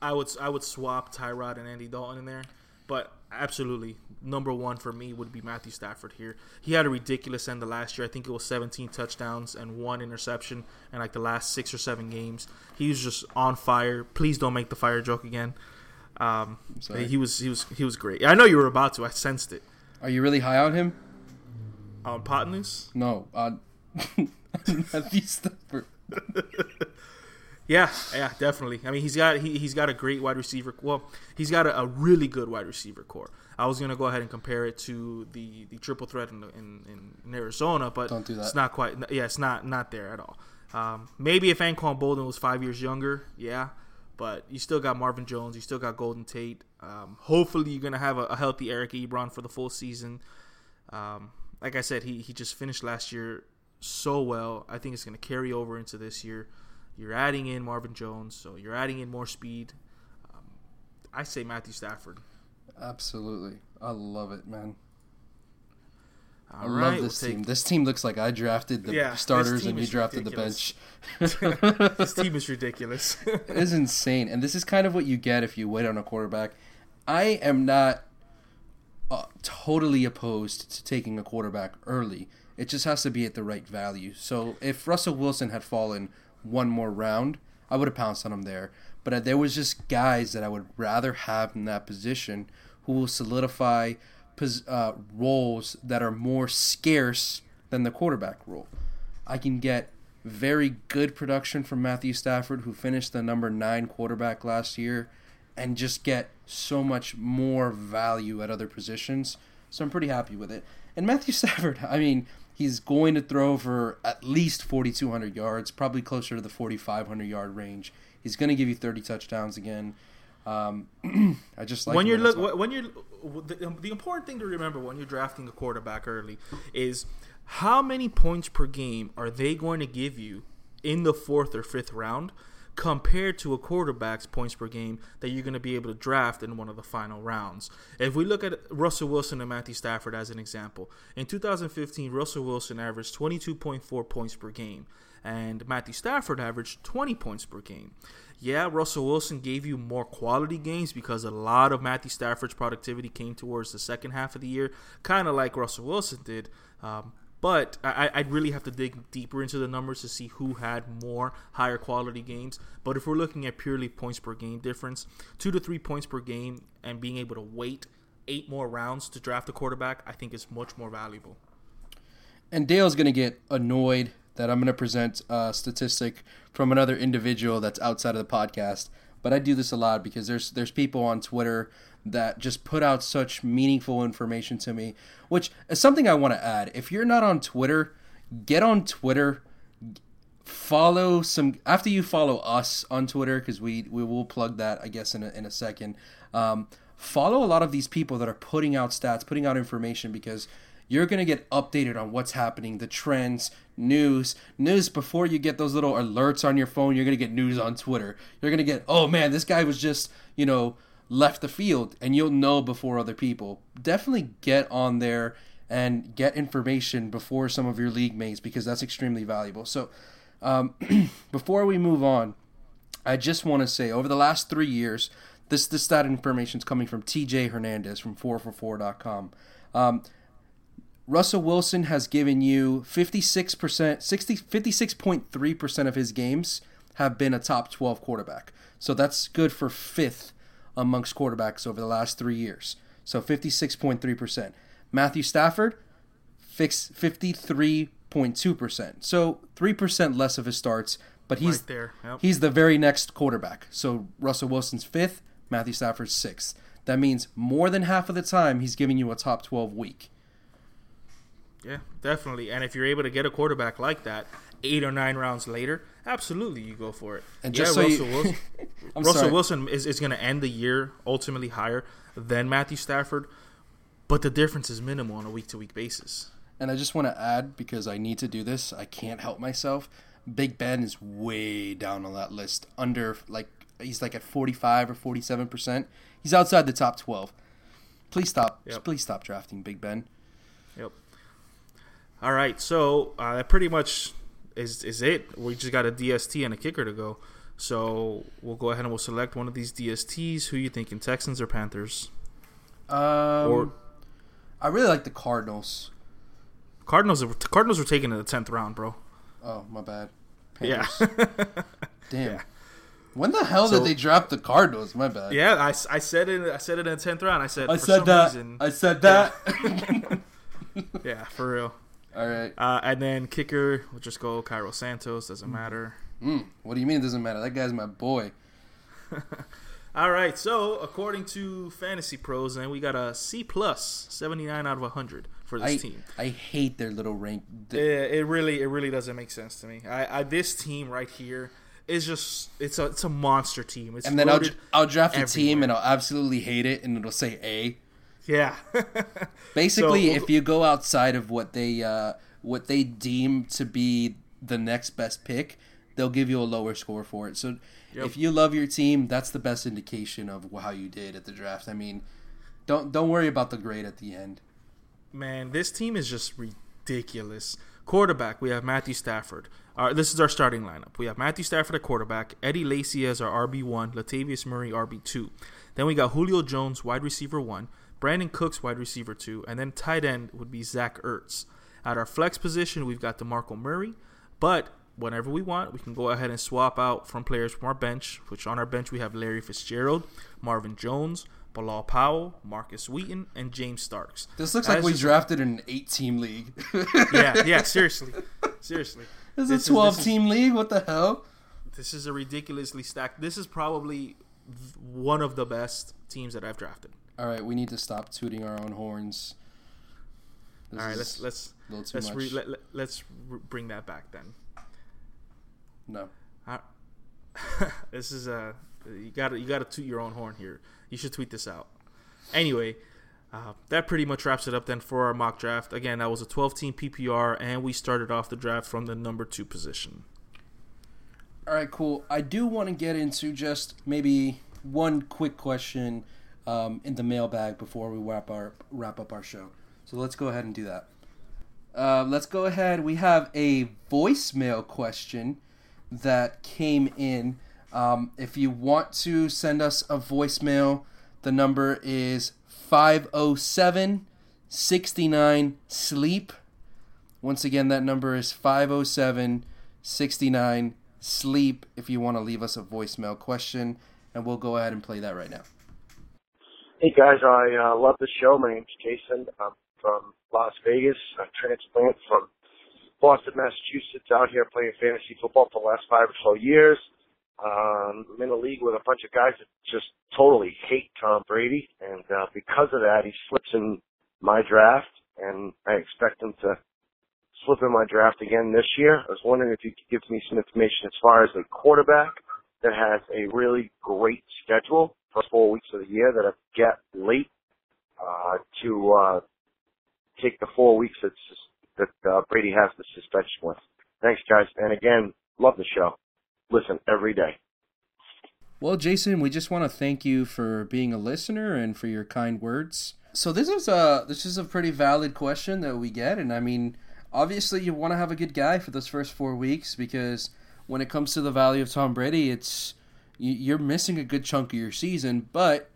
I would I would swap Tyrod and Andy Dalton in there, but absolutely number one for me would be Matthew Stafford here. He had a ridiculous end the last year. I think it was 17 touchdowns and one interception in like the last six or seven games. He was just on fire. Please don't make the fire joke again. Um, he was he was he was great. I know you were about to. I sensed it. Are you really high on him? On Potnus? No, on Matthew Stafford. Yeah, yeah, definitely. I mean, he's got he, he's got a great wide receiver. Well, he's got a, a really good wide receiver core. I was gonna go ahead and compare it to the, the triple threat in, in in Arizona, but do it's not quite. Yeah, it's not not there at all. Um, maybe if Anquan Boldin was five years younger, yeah, but you still got Marvin Jones, you still got Golden Tate. Um, hopefully, you're gonna have a, a healthy Eric Ebron for the full season. Um, like I said, he he just finished last year so well. I think it's gonna carry over into this year. You're adding in Marvin Jones, so you're adding in more speed. Um, I say Matthew Stafford. Absolutely. I love it, man. All I right, love we'll this take- team. This team looks like I drafted the Yeah, starters and you is drafted ridiculous. the bench. this team is ridiculous. It's insane. And this is kind of what you get if you wait on a quarterback. I am not uh, totally opposed to taking a quarterback early. It just has to be at the right value. So if Russell Wilson had fallen one more round, I would have pounced on him there. But uh, there was just guys that I would rather have in that position who will solidify uh, roles that are more scarce than the quarterback role. I can get very good production from Matthew Stafford, who finished the number nine quarterback last year, and just get so much more value at other positions. So I'm pretty happy with it. And Matthew Stafford, I mean, he's going to throw for at least 4,200 yards, probably closer to the 4,500 yard range. He's going to give you 30 touchdowns again. Um, I just like when you're look well. when you're the, the important thing to remember when you're drafting a quarterback early is how many points per game are they going to give you in the fourth or fifth round compared to a quarterback's points per game that you're going to be able to draft in one of the final rounds. If we look at Russell Wilson and Matthew Stafford as an example, in 2015 Russell Wilson averaged 22.4 points per game and Matthew Stafford averaged 20 points per game. Yeah, Russell Wilson gave you more quality games because a lot of Matthew Stafford's productivity came towards the second half of the year, kind of like Russell Wilson did. Um, but I, I'd really have to dig deeper into the numbers to see who had more higher quality games. But if we're looking at purely points per game difference, two to three points per game, and being able to wait eight more rounds to draft a quarterback, I think is much more valuable. And Dale's going to get annoyed that I'm going to present a statistic from another individual that's outside of the podcast. But I do this a lot because there's there's people on Twitter that just put out such meaningful information to me, which is something I want to add. If you're not on Twitter, get on Twitter. Follow some after you follow us on Twitter because we we will plug that I guess in a, in a second. Um, follow a lot of these people that are putting out stats, putting out information because you're going to get updated on what's happening, the trends, news. News before you get those little alerts on your phone, you're going to get news on Twitter. You're going to get, oh man, this guy was just, you know, left the field, and you'll know before other people. Definitely get on there and get information before some of your league mates because that's extremely valuable. So, um, before we move on, I just want to say over the last three years, this this stat information is coming from TJ Hernandez from 4for4.com. Um, Russell Wilson has given you 56%, 60, 56.3% of his games have been a top 12 quarterback. So that's good for fifth amongst quarterbacks over the last three years. So 56.3%. Matthew Stafford, 53.2%. So 3% less of his starts, but he's Right there, yep. he's the very next quarterback. So Russell Wilson's fifth, Matthew Stafford's sixth. That means more than half of the time he's giving you a top 12 week. Yeah, definitely. And if you're able to get a quarterback like that, eight or nine rounds later, absolutely you go for it. And yeah, just so Russell you- Wilson, Russell sorry. Wilson is, is going to end the year ultimately higher than Matthew Stafford, but the difference is minimal on a week to week basis. And I just want to add because I need to do this. I can't help myself. Big Ben is way down on that list. Under like he's like at 45 or 47 percent. He's outside the top 12. Please stop. Yep. Please stop drafting Big Ben. All right, so uh, that pretty much is is it. We just got a DST and a kicker to go. So we'll go ahead and we'll select one of these DSTs. Who you thinking, Texans or Panthers? Um, Or- I really like the Cardinals. Cardinals. Are, Cardinals were taken in the tenth round, bro. Oh my bad. Yeah. Damn. Yeah. When the hell So- did they drop the Cardinals? My bad. Yeah, I, I said it. I said it in the tenth round. I said I for said some that. Reason, I said that. yeah, for real. All right. Uh, and then kicker, we'll just go Cairo Santos. Doesn't matter. Mm, what do you mean it doesn't matter? That guy's my boy. All right. So according to Fantasy Pros, then we got a C plus, seventy nine out of hundred for this I team. I hate their little rank. Yeah, it really, it really doesn't make sense to me. I, I this team right here is just it's a it's a monster team. It's and then I'll, I'll draft a team and I'll absolutely hate it and it'll say A. yeah. Basically, So- if you go outside of what they uh, what they deem to be the next best pick, they'll give you a lower score for it. So Yep. if you love your team, that's the best indication of how you did at the draft. I mean, don't don't worry about the grade at the end. Man, this team is just ridiculous. Quarterback, we have Matthew Stafford. Uh, this is our starting lineup. We have Matthew Stafford at quarterback, Eddie Lacy as our RB1, Latavius Murray RB2. Then we got Julio Jones, wide receiver 1, Brandin Cooks, wide receiver 2, and then tight end would be Zach Ertz. At our flex position, we've got DeMarco Murray, but whenever we want, we can go ahead and swap out from players from our bench, which on our bench we have Larry Fitzgerald, Marvin Jones, Bilal Powell, Markus Wheaton, and James Starks. This looks like we just- drafted an eight-team league. yeah, yeah, seriously, seriously. This is is- a this is- twelve-team league. What the hell? This is a ridiculously stacked. This is probably one of the best teams that I've drafted. All right, we need to stop tooting our own horns. This All right, let's let's a little too let's re, let, let, let's re- bring that back then. no. Uh, this is a you got to you got to toot your own horn here. You should tweet this out. Anyway, uh, that pretty much wraps it up then for our mock draft. Again, that was a 12 team PPR, and we started off the draft from the number two position. All right, cool. I do want to get into just maybe one quick question um, in the mailbag before we wrap our wrap up our show. So let's go ahead and do that. Uh, let's go ahead. We have a voicemail question that came in Um, if you want to send us a voicemail, the number is 507 69 Sleep. Once again, that number is 507 69 Sleep if you want to leave us a voicemail question, and we'll go ahead and play that right now. Hey guys, I uh, love the show. My name's Jason. I'm from Las Vegas. I transplant from Boston, Massachusetts, out here playing fantasy football for the last five or so years. Um, I'm in a league with a bunch of guys that just totally hate Tom Brady, and uh, because of that, he slips in my draft, and I expect him to slip in my draft again this year. I was wondering if you could give me some information as far as a quarterback that has a really great schedule for four weeks of the year that I get late uh, to uh, take the four weeks that's, that uh, Brady has the suspension with. Thanks, guys, and again, love the show. Listen every day. Well, Jason, we just want to thank you for being a listener and for your kind words. So this is a this is a pretty valid question that we get, and I mean, obviously you want to have a good guy for those first four weeks because when it comes to the value of Tom Brady, it's you're missing a good chunk of your season. But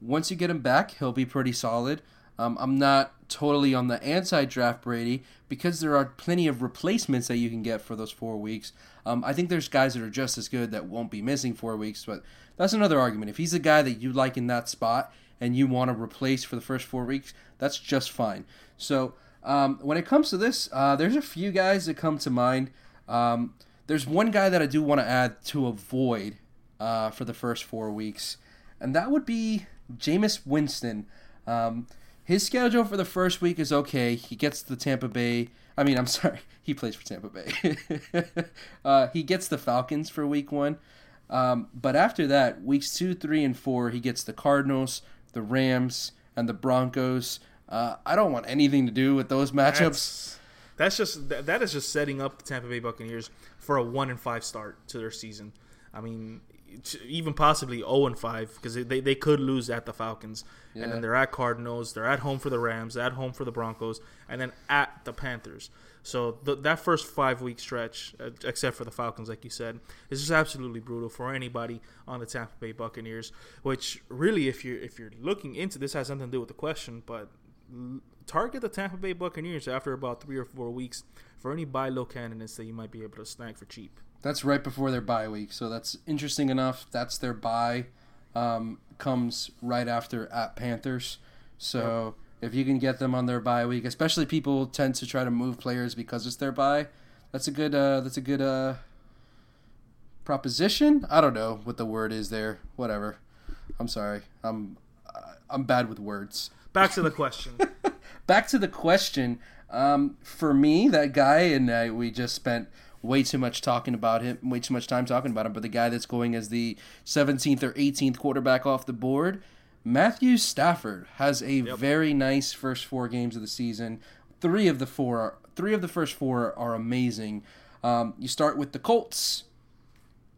once you get him back, he'll be pretty solid. Um, I'm not totally on the anti-draft Brady because there are plenty of replacements that you can get for those four weeks. Um, I think there's guys that are just as good that won't be missing four weeks, but that's another argument. If he's a guy that you like in that spot and you want to replace for the first four weeks, that's just fine. So um, when it comes to this, uh, there's a few guys that come to mind. Um, there's one guy that I do want to add to avoid uh, for the first four weeks, and that would be Jameis Winston. Um, his schedule for the first week is okay. He gets the Tampa Bay. I mean, I'm sorry, he plays for Tampa Bay. uh, he gets the Falcons for week one. Um, but after that, weeks two, three, and four, he gets the Cardinals, the Rams, and the Broncos. Uh, I don't want anything to do with those matchups. That's, that's just that, that is just setting up the Tampa Bay Buccaneers for a one and five start to their season. I mean, even possibly 0 and 5 because they, they could lose at the Falcons. Yeah. And then they're at Cardinals, they're at home for the Rams, at home for the Broncos, and then at the Panthers. So the, that first five week stretch, uh, except for the Falcons, like you said, is just absolutely brutal for anybody on the Tampa Bay Buccaneers. Which really, if you're if you're looking into this, has nothing to do with the question, but target the Tampa Bay Buccaneers after about three or four weeks for any buy low candidates that you might be able to snag for cheap. That's right before their bye week, so that's interesting enough. That's their bye um, comes right after at Panthers. So yep. if you can get them on their bye week, especially people tend to try to move players because it's their bye. That's a good. Uh, that's a good uh, proposition. I don't know what the word is there. Whatever. I'm sorry. I'm I'm bad with words. Back to the question. Back to the question. Um, for me, that guy and I, we just spent way too much talking about him, way too much time talking about him. But the guy that's going as the 17th or 18th quarterback off the board, Matthew Stafford, has a yep. very nice first four games of the season. Three of the four, are, three of the first four are amazing. Um, you start with the Colts,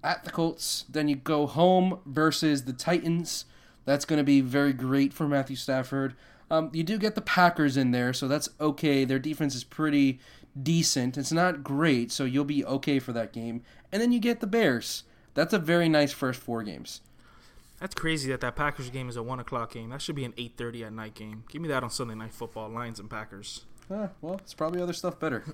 at the Colts, then you go home versus the Titans. That's going to be very great for Matthew Stafford. Um, you do get the Packers in there, so that's okay. Their defense is pretty decent. It's not great, so you'll be okay for that game. And then you get the Bears. That's a very nice first four games. That's crazy that that Packers game is a one o'clock game. That should be an eight thirty at night game. Give me that on Sunday Night Football. Lions and Packers. Ah, well, it's probably other stuff better.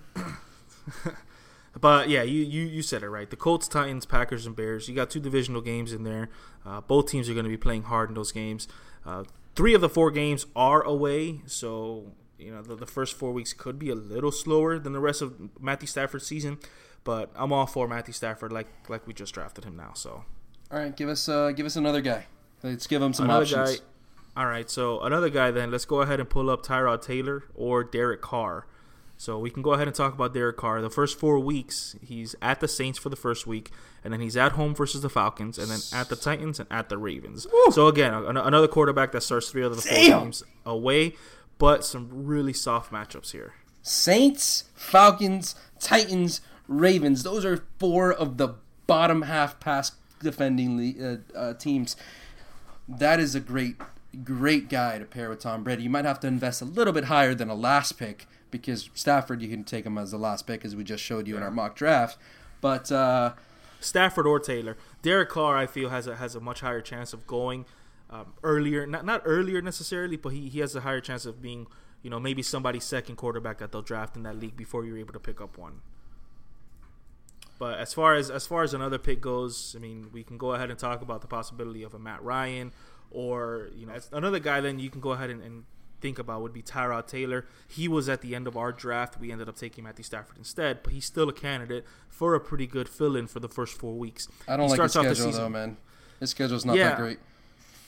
but yeah, you, you you said it right. The Colts, Titans, Packers, and Bears. You got two divisional games in there. Uh, both teams are going to be playing hard in those games. Uh, three of the four games are away, so you know the, the first four weeks could be a little slower than the rest of Matthew Stafford's season, but I'm all for Matthew Stafford like like we just drafted him now. So, all right, give us uh, give us another guy. Let's give him some another options. Guy, all right, so another guy then. Let's go ahead and pull up Tyrod Taylor or Derek Carr. So we can go ahead and talk about Derek Carr. The first four weeks, he's at the Saints for the first week, and then he's at home versus the Falcons, and then at the Titans and at the Ravens. Woo! So again, another quarterback that starts three of the four games away but some really soft matchups here. Saints, Falcons, Titans, Ravens. Those are four of the bottom half pass defending uh, uh, teams. That is a great, great guy to pair with Tom Brady. You might have to invest a little bit higher than a last pick because Stafford, you can take him as the last pick, as we just showed you in our mock draft. But uh, Stafford or Taylor. Derek Carr, I feel, has a has a much higher chance of going um, earlier. Not not earlier necessarily, but he, he has a higher chance of being, you know, maybe somebody's second quarterback that they'll draft in that league before you're able to pick up one. But as far as as far as another pick goes, I mean, we can go ahead and talk about the possibility of a Matt Ryan or you know another guy. Then you can go ahead and, and think about would be Tyrod Taylor. He was at the end of our draft. We ended up taking Matthew Stafford instead, but he's still a candidate for a pretty good fill-in for the first four weeks. I don't he like starts the schedule season- though, man. His schedule's not Yeah. that great.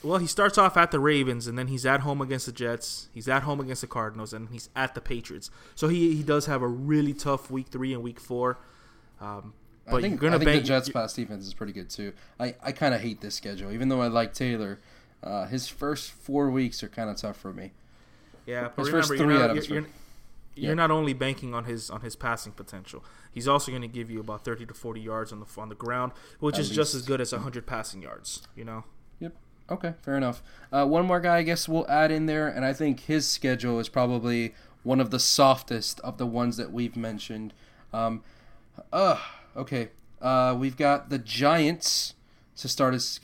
Well, he starts off at the Ravens, and then he's at home against the Jets. He's at home against the Cardinals, and he's at the Patriots. So he, he does have a really tough week three and week four. Um, but I think, you're I think the Jets' pass defense is pretty good too. I, I kind of hate this schedule, even though I like Taylor. Uh, his first four weeks are kind of tough for me. Yeah, but His remember, first you're, three not, out of you're, you're, you're Yeah. not only banking on his on his passing potential. He's also going to give you about 30 to 40 yards on the on the ground, which At is just as good as 100 passing yards. You know. Okay, fair enough. Uh, one more guy, I guess we'll add in there, and I think his schedule is probably one of the softest of the ones that we've mentioned. Um, uh, okay. Uh, we've got the Giants to start us.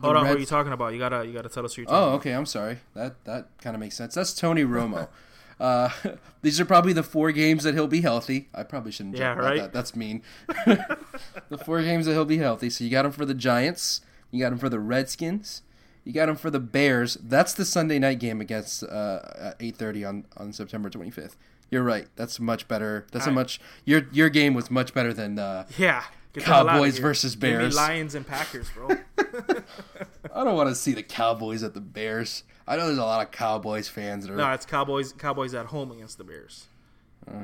Hold on, what are you talking about? You gotta you gotta tell us who you're talking Oh, about. okay. I'm sorry. That that kind of makes sense. That's Tony Romo. uh, these are probably the four games that he'll be healthy. I probably shouldn't joke Yeah, about right? that. That's mean. the four games that he'll be healthy. So you got him for the Giants. You got him for the Redskins. You got him for the Bears. That's the Sunday night game against uh, 8:30 on on September 25th. You're right. That's much better. That's a much your your game was much better than uh, Yeah. Get the hell outta Cowboys versus Bears. Lions and Packers, bro. I don't want to see the Cowboys at the Bears. I know there's a lot of Cowboys fans that are no, it's Cowboys. Cowboys at home against the Bears.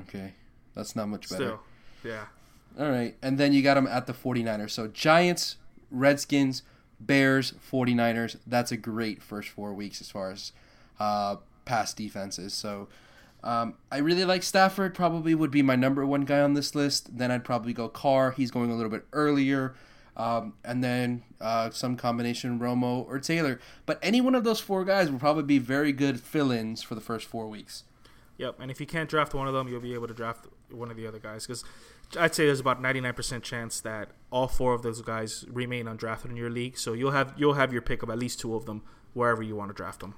Okay. That's not much better. Still, yeah. All right. And then you got them at the 49ers. So Giants, Redskins, Bears, 49ers. That's a great first four weeks as far as uh, past defenses. So um, I really like Stafford. Probably would be my number one guy on this list. Then I'd probably go Carr. He's going a little bit earlier. Um, and then uh, some combination Romo or Taylor. But any one of those four guys will probably be very good fill-ins for the first four weeks. Yep. And if you can't draft one of them, you'll be able to draft one of the other guys because I'd say there's about 99% chance that all four of those guys remain undrafted in your league. So you'll have you'll have your pick of at least two of them wherever you want to draft them.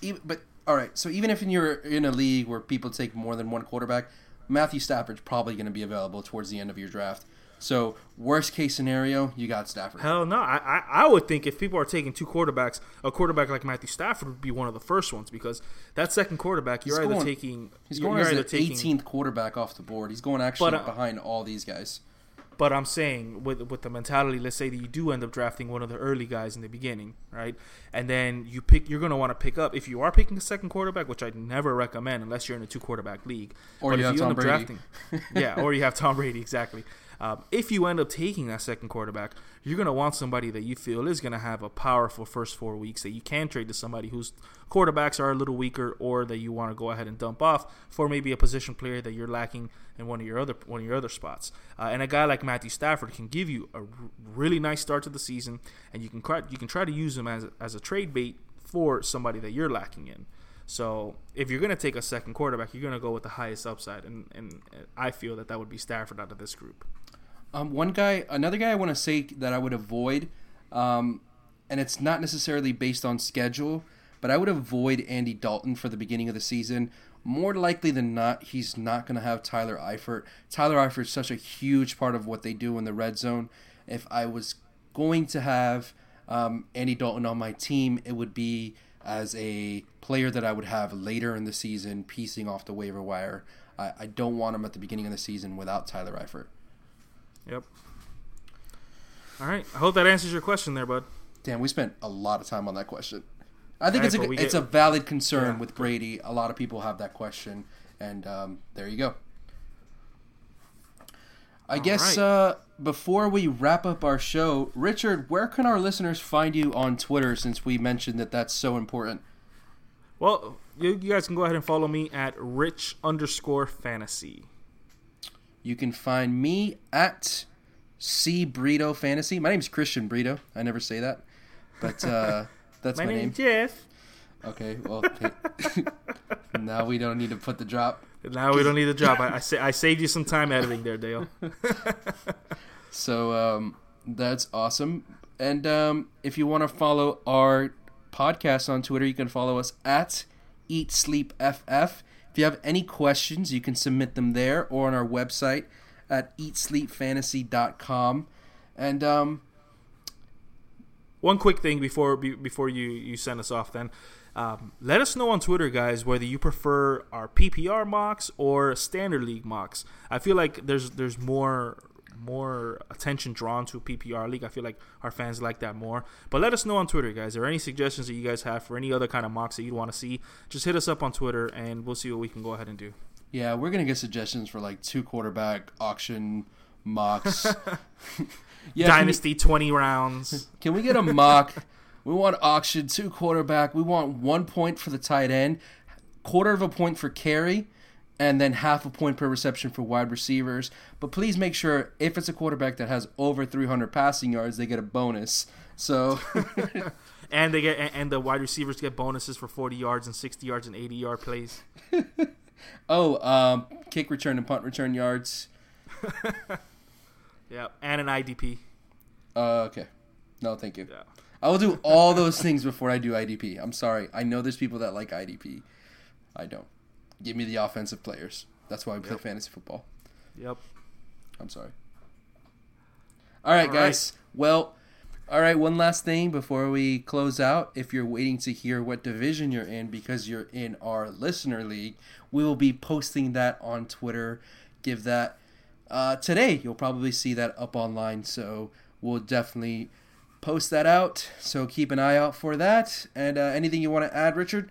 even, but all right. So even if you're in a league where people take more than one quarterback, Matthew Stafford's probably going to be available towards the end of your draft. So worst case scenario, you got Stafford. Hell no. I, I, I would think if people are taking two quarterbacks, a quarterback like Matthew Stafford would be one of the first ones because that second quarterback, you're He's either going- taking. He's you're going as the 18th quarterback off the board. He's going actually But, uh, behind all these guys. But I'm saying with with the mentality, let's say that you do end up drafting one of the early guys in the beginning, right? And then you pick, you're going to want to pick up if you are picking a second quarterback, which I never recommend unless you're in a two quarterback league. Or but you if have you Tom end up Brady. drafting, yeah, or you have Tom Brady exactly. Um, if you end up taking that second quarterback, you're going to want somebody that you feel is going to have a powerful first four weeks that you can trade to somebody whose quarterbacks are a little weaker, or that you want to go ahead and dump off for maybe a position player that you're lacking in one of your other one of your other spots. Uh, and a guy like Matthew Stafford can give you a r- really nice start to the season, and you can you can try to use him as as a trade bait for somebody that you're lacking in. So if you're going to take a second quarterback, you're going to go with the highest upside, and, and I feel that that would be Stafford out of this group. Um, one guy, another guy I want to say that I would avoid, um, and it's not necessarily based on schedule, but I would avoid Andy Dalton for the beginning of the season. More likely than not, he's not going to have Tyler Eifert. Tyler Eifert is such a huge part of what they do in the red zone. If I was going to have um, Andy Dalton on my team, it would be as a player that I would have later in the season, piecing off the waiver wire. I, I don't want him at the beginning of the season without Tyler Eifert. Yep. All right. I hope that answers your question there, bud. Damn, we spent a lot of time on that question. I think Right, it's a it's get- a valid concern Yeah. with Brady. A lot of people have that question, and um, there you go. I guess right. uh, before we wrap up our show, Richard, where can our listeners find you on Twitter? Since we mentioned that that's so important. Well, you, you guys can go ahead and follow me at rich underscore fantasy. You can find me at C Brito Fantasy. My name's Christian Brito. I never say that, but uh, that's My, my, name. Jeff. Okay, well, okay. now we don't need to put the drop. Now we don't need the drop. I, I, sa- I saved you some time editing there, Dale. So um, that's awesome. And um, if you want to follow our podcast on Twitter, you can follow us at Eat Sleep FF. If you have any questions, you can submit them there or on our website at eatsleepfantasy.com. And um, One quick thing before before you you send us off, then. Um, let us know on Twitter, guys, whether you prefer our PPR mocks or standard league mocks. I feel like there's there's more more attention drawn to PPR league. I feel like our fans like that more. But let us know on Twitter, guys. Are there any suggestions that you guys have for any other kind of mocks that you'd want to see? Just hit us up on Twitter, and we'll see what we can go ahead and do. yeah, we're going to get suggestions for like two quarterback auction mocks. yeah, can we- Dynasty twenty rounds. Can we get a mock? we want auction two quarterback. We want one point for the tight end, quarter of a point for carry, and then half a point per reception for wide receivers. But please make sure if it's a quarterback that has over 300 passing yards, they get a bonus. So and they get and- the wide receivers get bonuses for 40 yards and 60 yards and 80 yard plays. oh, um, kick return and punt return yards. Yeah, and an IDP. Uh, okay, no, thank you. Yeah. I will do all those things before I do IDP. I'm sorry. I know there's people that like IDP. I don't. Give me the offensive players. That's why we play fantasy football. Yep. I'm sorry. All right, All guys. Well, all right, one last thing before we close out. If you're waiting to hear what division you're in because you're in our listener league, we will be posting that on Twitter. Give that uh, today. You'll probably see that up online. So we'll definitely post that out. So keep an eye out for that. And uh, anything you want to add, Richard?